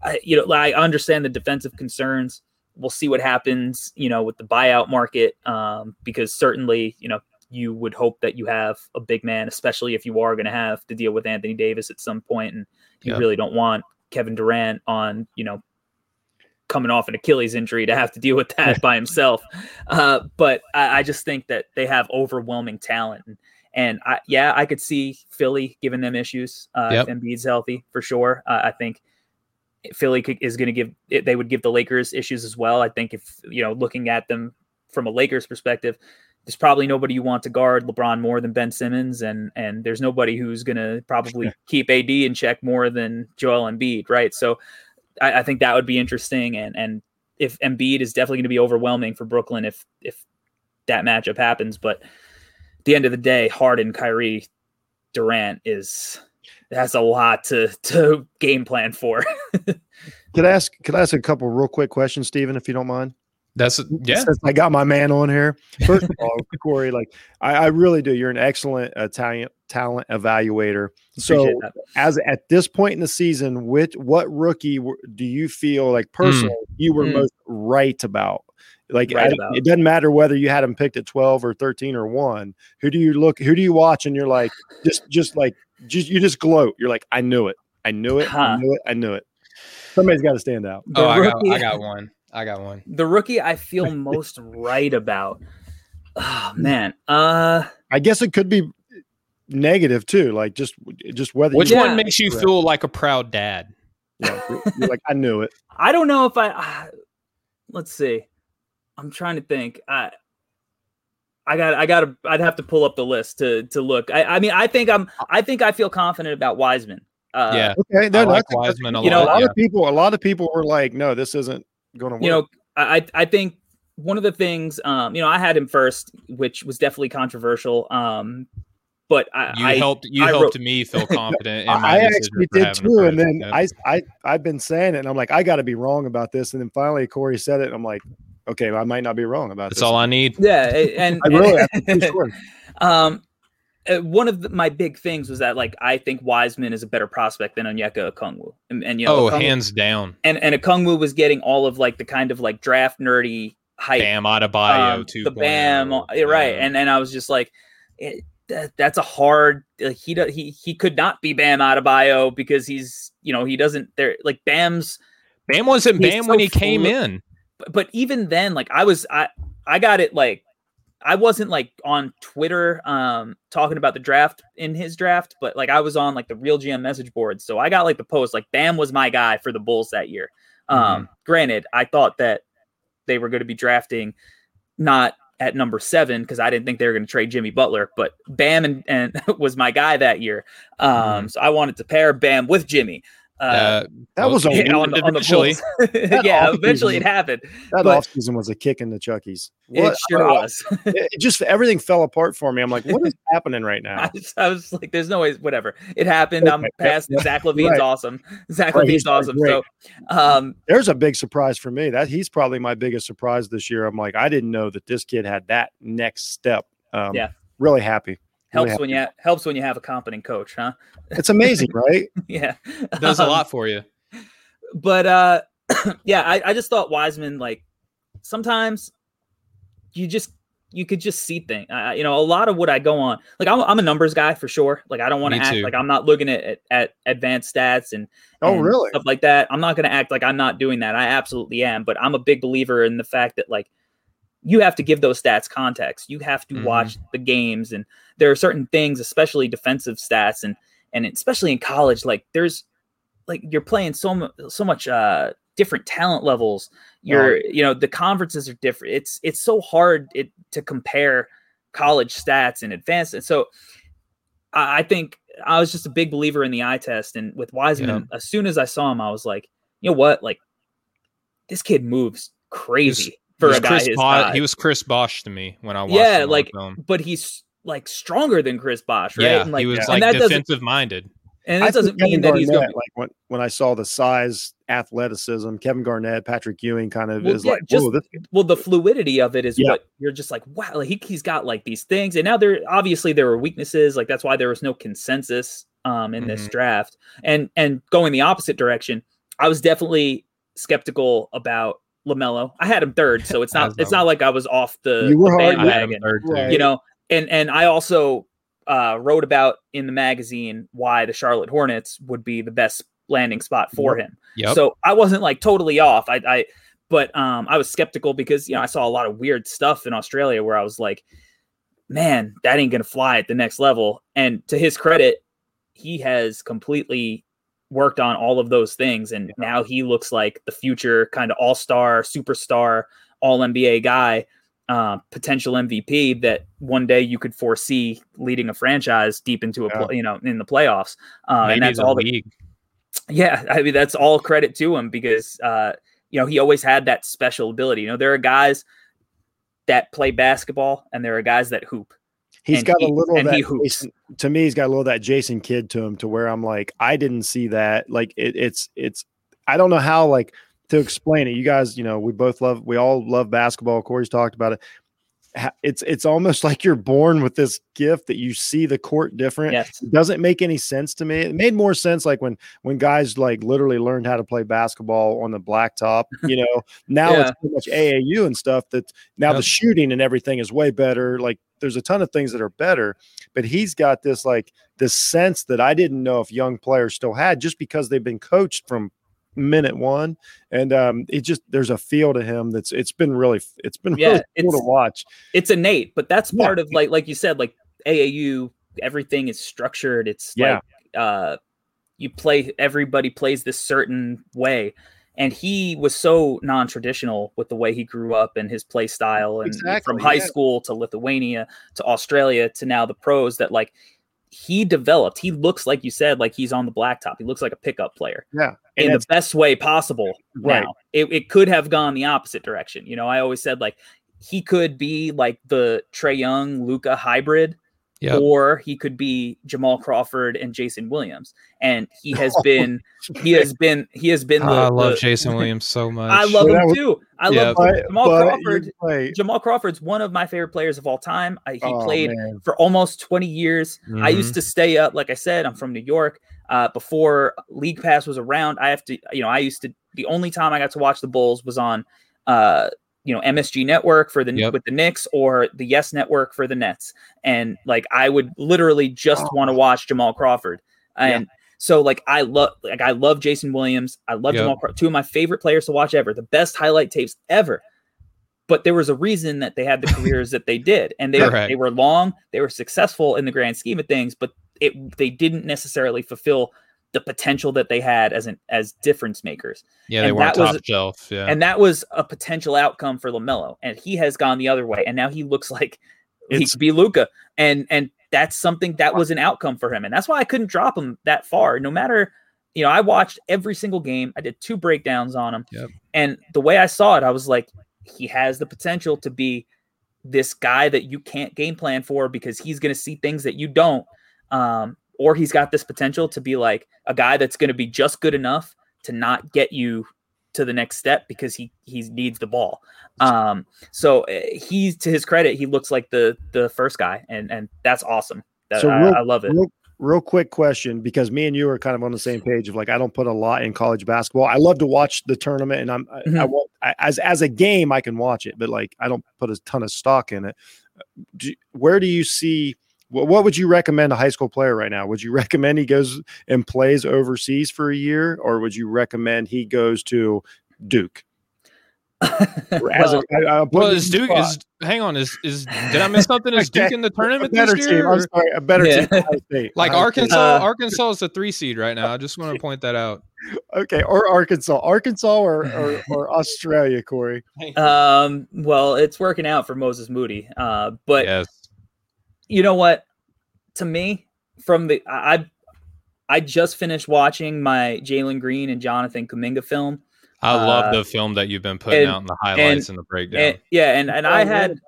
I, you know I understand the defensive concerns. We'll see what happens you know with the buyout market um because certainly you know you would hope that you have a big man, especially if you are going to have to deal with Anthony Davis at some point, and you Yeah. really don't want Kevin Durant on, you know, coming off an Achilles injury to have to deal with that [laughs] by himself. Uh, but I, I just think that they have overwhelming talent, and And I, yeah, I could see Philly giving them issues uh, Yep. if Embiid's healthy for sure. Uh, I think Philly could, is going to give they would give the Lakers issues as well. I think if you know looking at them from a Lakers perspective, there's probably nobody you want to guard LeBron more than Ben Simmons, and and there's nobody who's going to probably keep AD in check more than Joel Embiid, right? So I, I think that would be interesting, and and if Embiid is definitely going to be overwhelming for Brooklyn if if that matchup happens, but at the end of the day, Harden, Kyrie, Durant is that's a lot to to game plan for. [laughs] Could I ask? Could I ask a couple real quick questions, Stephen, if you don't mind? That's yeah. Since I got my man on here. First of all, [laughs] Corey, like I, I really do. You're an excellent uh, talent talent evaluator. So, that. as at this point in the season, which what rookie do you feel like personally you were Mm. most right about? Like Right about. it doesn't matter whether you had him picked at 12 or 13 or 1. Who do you look who do you watch and you're like just just like just you just gloat. You're like I knew it. I knew it. I knew it. I knew it. Somebody's got to stand out. Oh, I got I got one. I got one. the rookie I feel [laughs] most right about. Oh man. Uh I guess it could be negative too. Like just just whether Which you, one makes you Correct. feel like a proud dad? Yeah, you're- you're like I knew it. [laughs] I don't know if I uh, let's see. I'm trying to think. I I got I got to I'd have to pull up the list to to look. I I mean I think I'm I think I feel confident about Wiseman. Uh yeah, Okay, no, no, like that's- Wiseman a you know, a lot. lot yeah. of people, a lot of people were like, "No, this isn't going to work." you know I I I think one of the things um you know I had him first which was definitely controversial um but I you I, helped you I helped wrote- me feel [laughs] confident in I, my I actually did too, and then I, I, I've been saying it, and I'm like, I got to be wrong about this, and then finally Corey said it, and I'm like, okay, I might not be wrong about that's this. all I need. yeah a- and I really, [laughs] I'm sure. Um, uh, one of the, my big things was that like I think Wiseman is a better prospect than Onyeka Okongwu, and, and you know, Oh, Okongwu- hands down. and and Okongwu was getting all of like the kind of like draft nerdy hype, Bam Adebayo um, too. the Bam, uh, yeah, right? And and I was just like, it, that, that's a hard. Like, he he he could not be Bam Adebayo because he's you know he doesn't there like Bam's Bam wasn't Bam so when he came flu- in. but, but even then like i was i i got it like i wasn't like on twitter um talking about the draft in his draft but like i was on like the real gm message board so i got like the post like bam was my guy for the bulls that year. Um granted i thought that they were going to be drafting not at number seven because i didn't think they were going to trade jimmy butler but bam and, and [laughs] was my guy that year. Um so i wanted to pair bam with jimmy uh, Uh, That was a [laughs] yeah, on the, on the eventually. Bulls. yeah, eventually it happened. that but- offseason was a kick in the Chuckies. It sure I- was. [laughs] it it just everything fell apart for me. I'm like, what is [laughs] happening right I, now? just, I was like, "There's no way, whatever." It happened. I'm past. yep, Zach LaVine's right. awesome. Zach Right, LaVine's he's awesome. great. So, um, There's a big surprise for me. That he's probably my biggest surprise this year. I'm like, I didn't know that this kid had that next step. Um, Yeah. really happy. Helps happy. when you ha- helps when you have a competent coach, huh? It's amazing, [laughs] right? yeah, does a Um, lot for you. But uh, [clears throat] yeah, I, I just thought Wiseman like sometimes you just you could just see things. Uh, you know, a lot of what I go on, like I'm, I'm a numbers guy for sure. Like I don't want to act too. like I'm not looking at, at at advanced stats and Oh, and really? stuff like that. I'm not going to act like I'm not doing that. I absolutely am. But I'm a big believer in the fact that like you have to give those stats context. You have to Mhm. watch the games, and there are certain things, especially defensive stats, and and especially in college, like there's like you're playing so mu- so much uh different talent levels. You're you know the conferences are different. It's it's so hard it to compare college stats and advanced. And so I, I think I was just a big believer in the eye test. And with Wiseman, as soon as I saw him, I was like, you know what, like this kid moves crazy He for a guy Chris his Bo- he was Chris Bosh to me when I watched Yeah, like, film. but he's like stronger than Chris Bosh, right? Yeah, and like, he was yeah. like and that doesn't defensive minded. and that doesn't mean Kevin that he's going. Garnett, like when, when I saw the size, athleticism, Kevin Garnett, Patrick Ewing kind of Well, is yeah, like, just- this well the fluidity of it is Yeah. what you're just like wow like he, he's got like these things and now there obviously there were weaknesses like that's why there was no consensus um in this Mhm. draft and and going the opposite direction i was definitely skeptical about lamelo i had him third so it's not [laughs] it's not like i was off the, You were the hard, I had bandwagon third. Right. you know and and i also uh wrote about in the magazine why the charlotte hornets would be the best landing spot for him Yep. so I wasn't like totally off. I, I, but um, I was skeptical because you know I saw a lot of weird stuff in Australia where I was like, man, that ain't gonna fly at the next level. And to his credit, he has completely worked on all of those things, and now he looks like the future kind of all star, superstar, all NBA guy. Uh, potential MVP that one day you could foresee leading a franchise deep into a yeah. you know in the playoffs, uh, and that's all the league. Yeah, I mean that's all credit to him because uh, you know he always had that special ability. You know there are guys that play basketball and there are guys that hoop. He's got he, a little of that. Jason, to me, he's got a little of that Jason Kidd to him, to where I'm like, I didn't see that. Like it, it's it's. I don't know how like to explain it. You guys, you know, we both love, we all love basketball. Corey's talked about it it's it's almost [laughs] like you're born with this gift that you see the court different. Yes. It doesn't make any sense to me. It made more sense like when when guys like literally learned how to play basketball on the blacktop. [laughs] You know, now yeah. it's pretty much AAU and stuff. That now yep. the shooting and everything is way better. Like there's a ton of things that are better, but he's got this like this sense that I didn't know if young players still had just because they've been coached from minute one, and um, it just there's a feel to him that's it's been really it's been yeah, really cool to watch. It's innate, but that's part yeah. of like like you said, like AAU, everything is structured. It's yeah. like uh, you play everybody plays this certain way. And he was so non-traditional with the way he grew up and his play style, and exactly, from high yeah. school to Lithuania to Australia to now the pros. That like he developed. He looks like you said, like he's on the blacktop. He looks like a pickup player. Yeah. In the best way possible. Right. Now. It, it could have gone the opposite direction. You know, I always said like he could be like the Trae Young Luka hybrid Yep. Or he could be Jamal Crawford and Jason Williams, and he has [laughs] been, he has been, he has been. The, I love the, Jason Williams so [laughs] much. I love him too. I yep. love Jamal Crawford. Jamal Crawford's one of my favorite players of all time. I, he oh, played man. for almost twenty years. Mm-hmm. I used mm-hmm. to stay up, like I said, I'm from New York. Uh, before League Pass was around, I have to, you know, I used to. The only time I got to watch the Bulls was on uh, you know MSG network for the yep. with the Knicks or the Yes network for the Nets. And like I would literally just oh. want to watch Jamal Crawford. And yeah. so like I love like I love Jason Williams. I love yep. Jamal Crawford, two of my favorite players to watch ever, the best highlight tapes ever. But there was a reason that they had the [laughs] careers that they did. And they, right. they were long, they were successful in the grand scheme of things, but it they didn't necessarily fulfill the potential that they had as an as difference makers. Yeah, they weren't top was, shelf. Yeah, and that was a potential outcome for LaMelo, and he has gone the other way, and now he looks like it's, he could be Luka, and and that's something that was an outcome for him, and that's why I couldn't drop him that far. No matter, you know, I watched every single game. I did two breakdowns on him, yep. and the way I saw it, I was like, he has the potential to be this guy that you can't game plan for because he's going to see things that you don't. Um, or he's got this potential to be like a guy that's going to be just good enough to not get you to the next step because he he needs the ball. Um, so eh, he's to his credit, he looks like the the first guy, and and that's awesome. That, so real, I, I, love it. Real, real, quick question because me and you are kind of on the same page of like I don't put a lot in college basketball. I love to watch the tournament, and I'm mm-hmm. I, I won't I, as as a game I can watch it, but like I don't put a ton of stock in it. Do, where do you see? What would you recommend a high school player right now? Would you [laughs] recommend he goes and plays overseas for a year, or would you recommend he goes to Duke? [laughs] well, a, well is Duke is hang on is is [laughs] did I miss something? Is Duke in the tournament this year? Team, I'm sorry, a better yeah. team. like Arkansas, uh, Arkansas is a three seed right now. I just want to point that out. Okay, or Arkansas, Arkansas, or or, or Australia, Corey. Um, well, it's working out for Moses Moody. Uh, but yes you know what? To me, from the I I just finished watching my Jalen Green and Jonathan Kuminga film. I love uh, the film that you've been putting and, out in the highlights and, and the breakdown. And, yeah, and and I had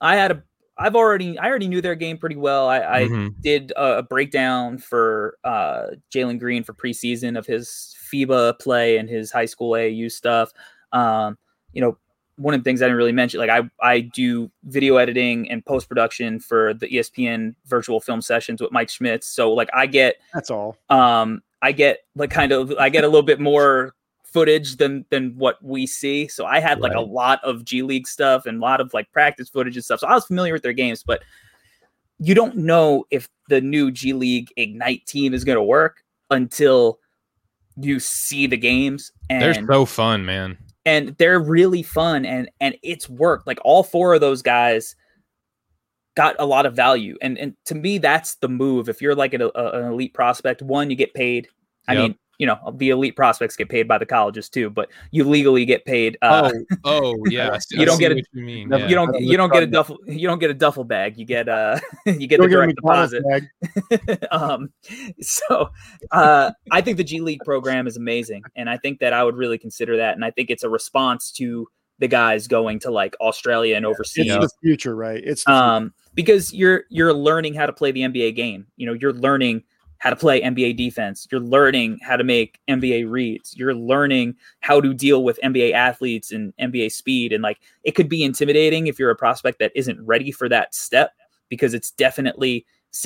I had a I've already I already knew their game pretty well. I, I mm-hmm. did a, a, breakdown for uh, Jalen Green for preseason of his FIBA play and his high school AAU stuff. Um, you know, one of the things I didn't really mention, like I I do video editing and post production for the ESPN virtual film sessions with Mike Schmitz. So like I get that's all. Um, I get like kind of I get a little bit more footage than than what we see. So I had like right. a lot of G League stuff and a lot of like practice footage and stuff. So I was familiar with their games, but you don't know if the new G League Ignite team is going to work until you see the games. And they're so fun, man and they're really fun and and it's worked like all four of those guys got a lot of value. And and to me, that's the move. If you're like an, a, an elite prospect, one, you get paid. I Yep. mean, you know, the elite prospects get paid by the colleges too, but you legally get paid. Uh, oh, oh, [laughs] yeah. You don't get a- what you mean. Yeah. you don't you don't get a duffel you don't get a duffel bag. You get uh [laughs] you get Go the a direct McDonald's deposit. [laughs] um, so uh, I think the G League program is amazing, and I think that I would really consider that, and I think it's a response to the guys going to like Australia and overseas, It's the future, right? It's the um, because you're you're learning how to play the NBA game. You know, you're learning how to play NBA defense. You're learning how to make NBA reads. You're learning how to deal with NBA athletes and NBA speed. And like it could be intimidating if you're a prospect that isn't ready for that step because it's definitely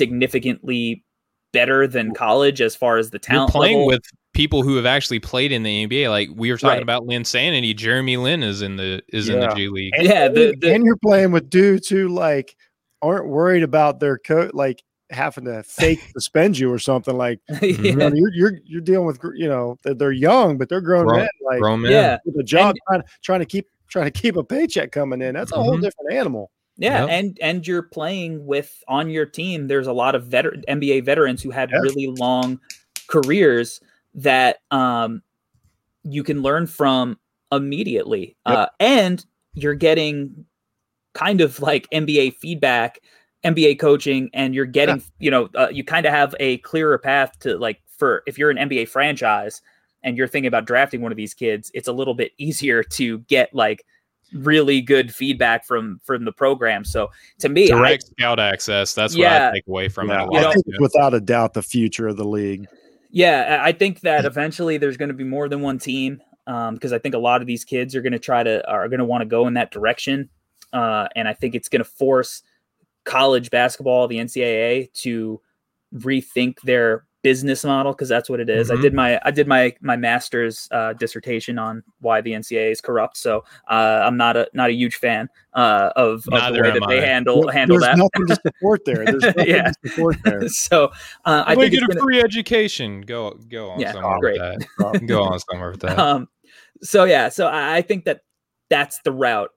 significantly better than college as far as the talent. You're talent. playing level. with people who have actually played in the NBA. Like we were talking Right. about Linsanity. Jeremy Lin is in the is in the G League. And, Yeah, the- and- the- and you're playing with dudes who like aren't worried about their coach like having to fake suspend you or something like [laughs] you yeah. know, you're, you're you're dealing with you know they're, they're young but they're grown Grown- men like Grown men. yeah. with a job trying, trying to keep trying to keep a paycheck coming in that's a whole Mhm. different animal Yeah, Yep. and and you're playing with on your team. There's a lot of veteran NBA veterans who had Yeah. really long careers that um you can learn from immediately, Yep. uh, and you're getting kind of like NBA feedback, NBA coaching, and you're getting you know uh, you kind of have a clearer path to like for if you're an NBA franchise and you're thinking about drafting one of these kids, it's a little bit [laughs] easier to get like really good feedback from from the program. So to me, I, Direct scout access. That's what Yeah. I take away from Yeah, it. A You I think without a doubt the future of the league yeah, I I think that eventually there's going to be more than one team because I think a lot of these kids are going to try to are going to want to go in that direction, uh, and I think it's going to force college basketball, the NCAA, to rethink their business model because that's what it is. I Mhm. did my I did my my master's uh, dissertation on why the NCAA is corrupt, so uh, I'm not a not a huge fan uh, of, of the Neither way am that they I. handle There- handle there's that. nothing to support there [laughs] there's nothing Yeah. to support there [laughs] so uh, I we think get it's a gonna, free education. Go go on Yeah, somewhere great. with that. [laughs] Go on somewhere with that. um so yeah so I, I think that that's the route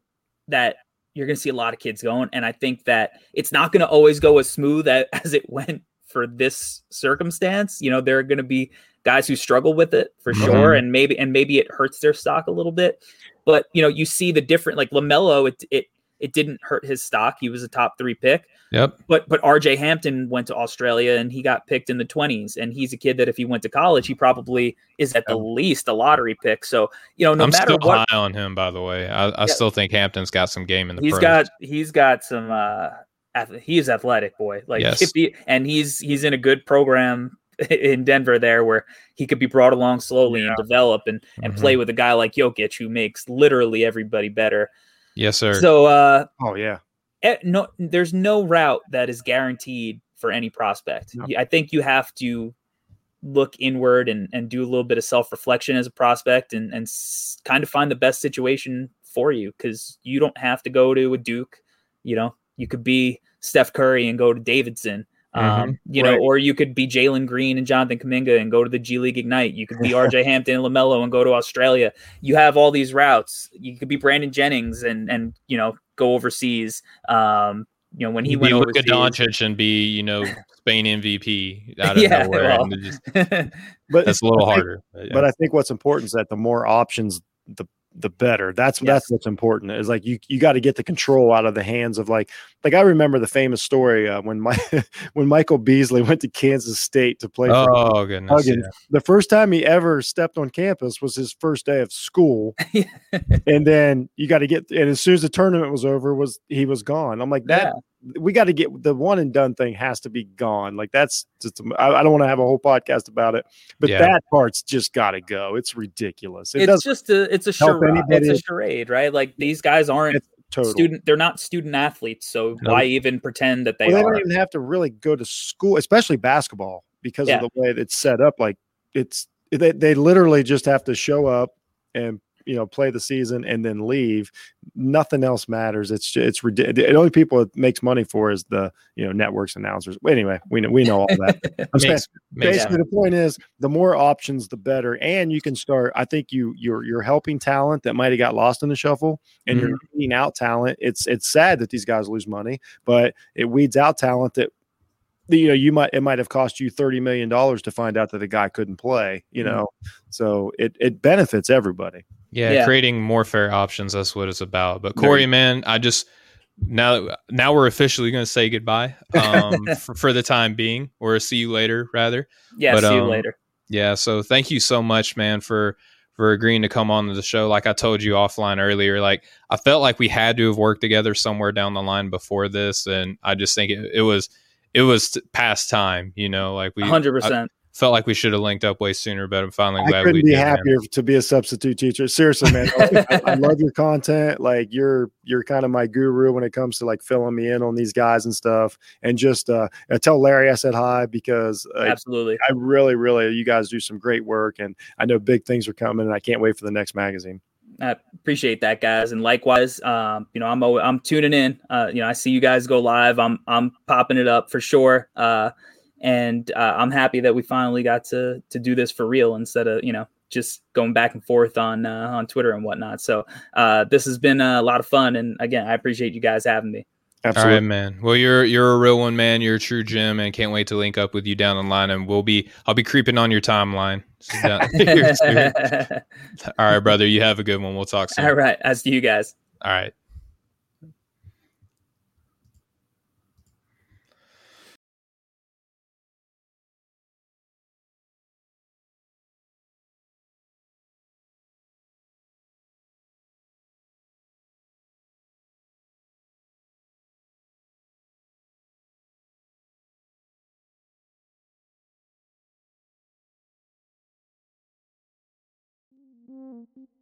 that you're going to see a lot of kids going and i think that it's not going to always go as smooth [laughs] as, it went for this circumstance. You know there are going to be guys who struggle with it for mm-hmm. sure and maybe and maybe it hurts their stock a little bit. But you know you see the different like lamelo it it it didn't hurt his stock he was a top three pick Yep. but but RJ Hampton went to Australia and he got picked in the 20s and he's a kid that if he went to college he probably is at the least a lottery pick. So, you know, no I'm matter still what high on him, by the way. I, I still think Hampton's got some game in the he's pros. got he's got some uh ath- he's athletic boy. Like Yes. he, and he's he's in a good program [laughs] in Denver there where he could be brought along slowly and develop and and Mhm. play with a guy like Jokic who makes literally everybody better. Yes, sir. So uh oh yeah eh, no there's no route that is guaranteed for any prospect No. I think you have to look inward and, and do a little bit of self-reflection as a prospect and, and s- kind of find the best situation for you because you don't have to go to a duke you know you could be steph curry and go to davidson um, you know, Right. or you could be Jalen Green and Jonathan Kuminga and go to the G League Ignite. You could be RJ [laughs] Hampton and LaMelo and go to Australia. You have all these routes. You could be Brandon Jennings and and you know go overseas. Um, you know when he He went be Luka overseas. Doncic and be, you know, [laughs] Spain MVP out of Yeah, nowhere. well. just- [laughs] but that's a little harder. But, yeah. But I think what's important is that the more options, the the better. That's Yes. that's what's important. Is like you you got to get the control out of the hands of like like I remember the famous story uh, when my [laughs] when Michael Beasley went to Kansas State to play. for oh goodness. Huggins. The first time he ever stepped on campus was his first day of school, [laughs] and then you got to get. And as soon as the tournament was over, was he was gone? I'm like that. We got to get the one and done thing has to be gone. Like that's just. I, I don't want to have a whole podcast about it, but Yeah. that part's just got to go. It's ridiculous. It it's just a it's a charade. It's a charade, right? Like these guys aren't total. student. They're not student athletes. So Nope. why even pretend that they well, they are? don't even have to really go to school, especially basketball, because Yeah. of the way that it's set up. Like it's they, they literally just have to show up and you know play the season and then leave. Nothing else matters. It's it's ridiculous the only people it makes money for is the you know networks announcers. Anyway, we know we know all that. [laughs] I'm saying, basically the point is the more options the better, and you can start. I think you you're you're helping talent that might have got lost in the shuffle, and mm-hmm. you're weeding out talent. It's it's sad that these guys lose money, but it weeds out talent that you know you might it might have cost you 30 million dollars to find out that a guy couldn't play you mm-hmm. know mm-hmm. so it it benefits everybody yeah, yeah, creating more fair options that's what it's about. But corey man i just now now we're officially going to say goodbye um, [laughs] for, for, the time being or see you later rather. Yeah but, see you um, later. yeah so thank you so much man for for agreeing to come on the show. Like i told you offline earlier like i felt like we had to have worked together somewhere down the line before this and i just think it, it was it was past time, you know, like we 100% felt like we should have linked up way sooner, but I'm finally glad I couldn't be happier man. to be a substitute teacher. Seriously, man, I, I, love your content. Like you're you're kind of my guru when it comes to like filling me in on these guys and stuff. And just uh, tell Larry I said hi because uh, absolutely, I really, really, you guys do some great work, and I know big things are coming, and I can't wait for the next magazine. I appreciate that, guys. And likewise, um, you know, I'm I'm tuning in. Uh, you know, I see you guys go live. I'm I'm popping it up for sure. Uh, and uh, I'm happy that we finally got to to do this for real instead of you know just going back and forth on uh, on Twitter and whatnot. So uh, this has been a lot of fun. And again, I appreciate you guys having me. Absolutely. All right, man. Well, you're you're a real one, man. You're a true gem, and can't wait to link up with you down the line. And we'll be I'll be creeping on your timeline. [laughs] [laughs] [laughs] All right, brother. You have a good one. We'll talk soon. All right. As to you guys. All right.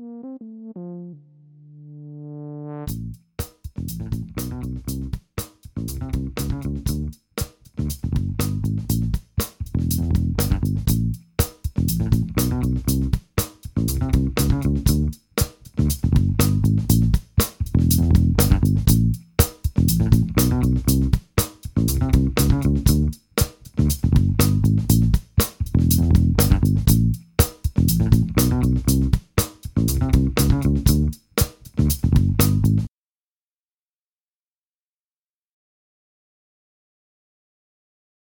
Mm-hmm.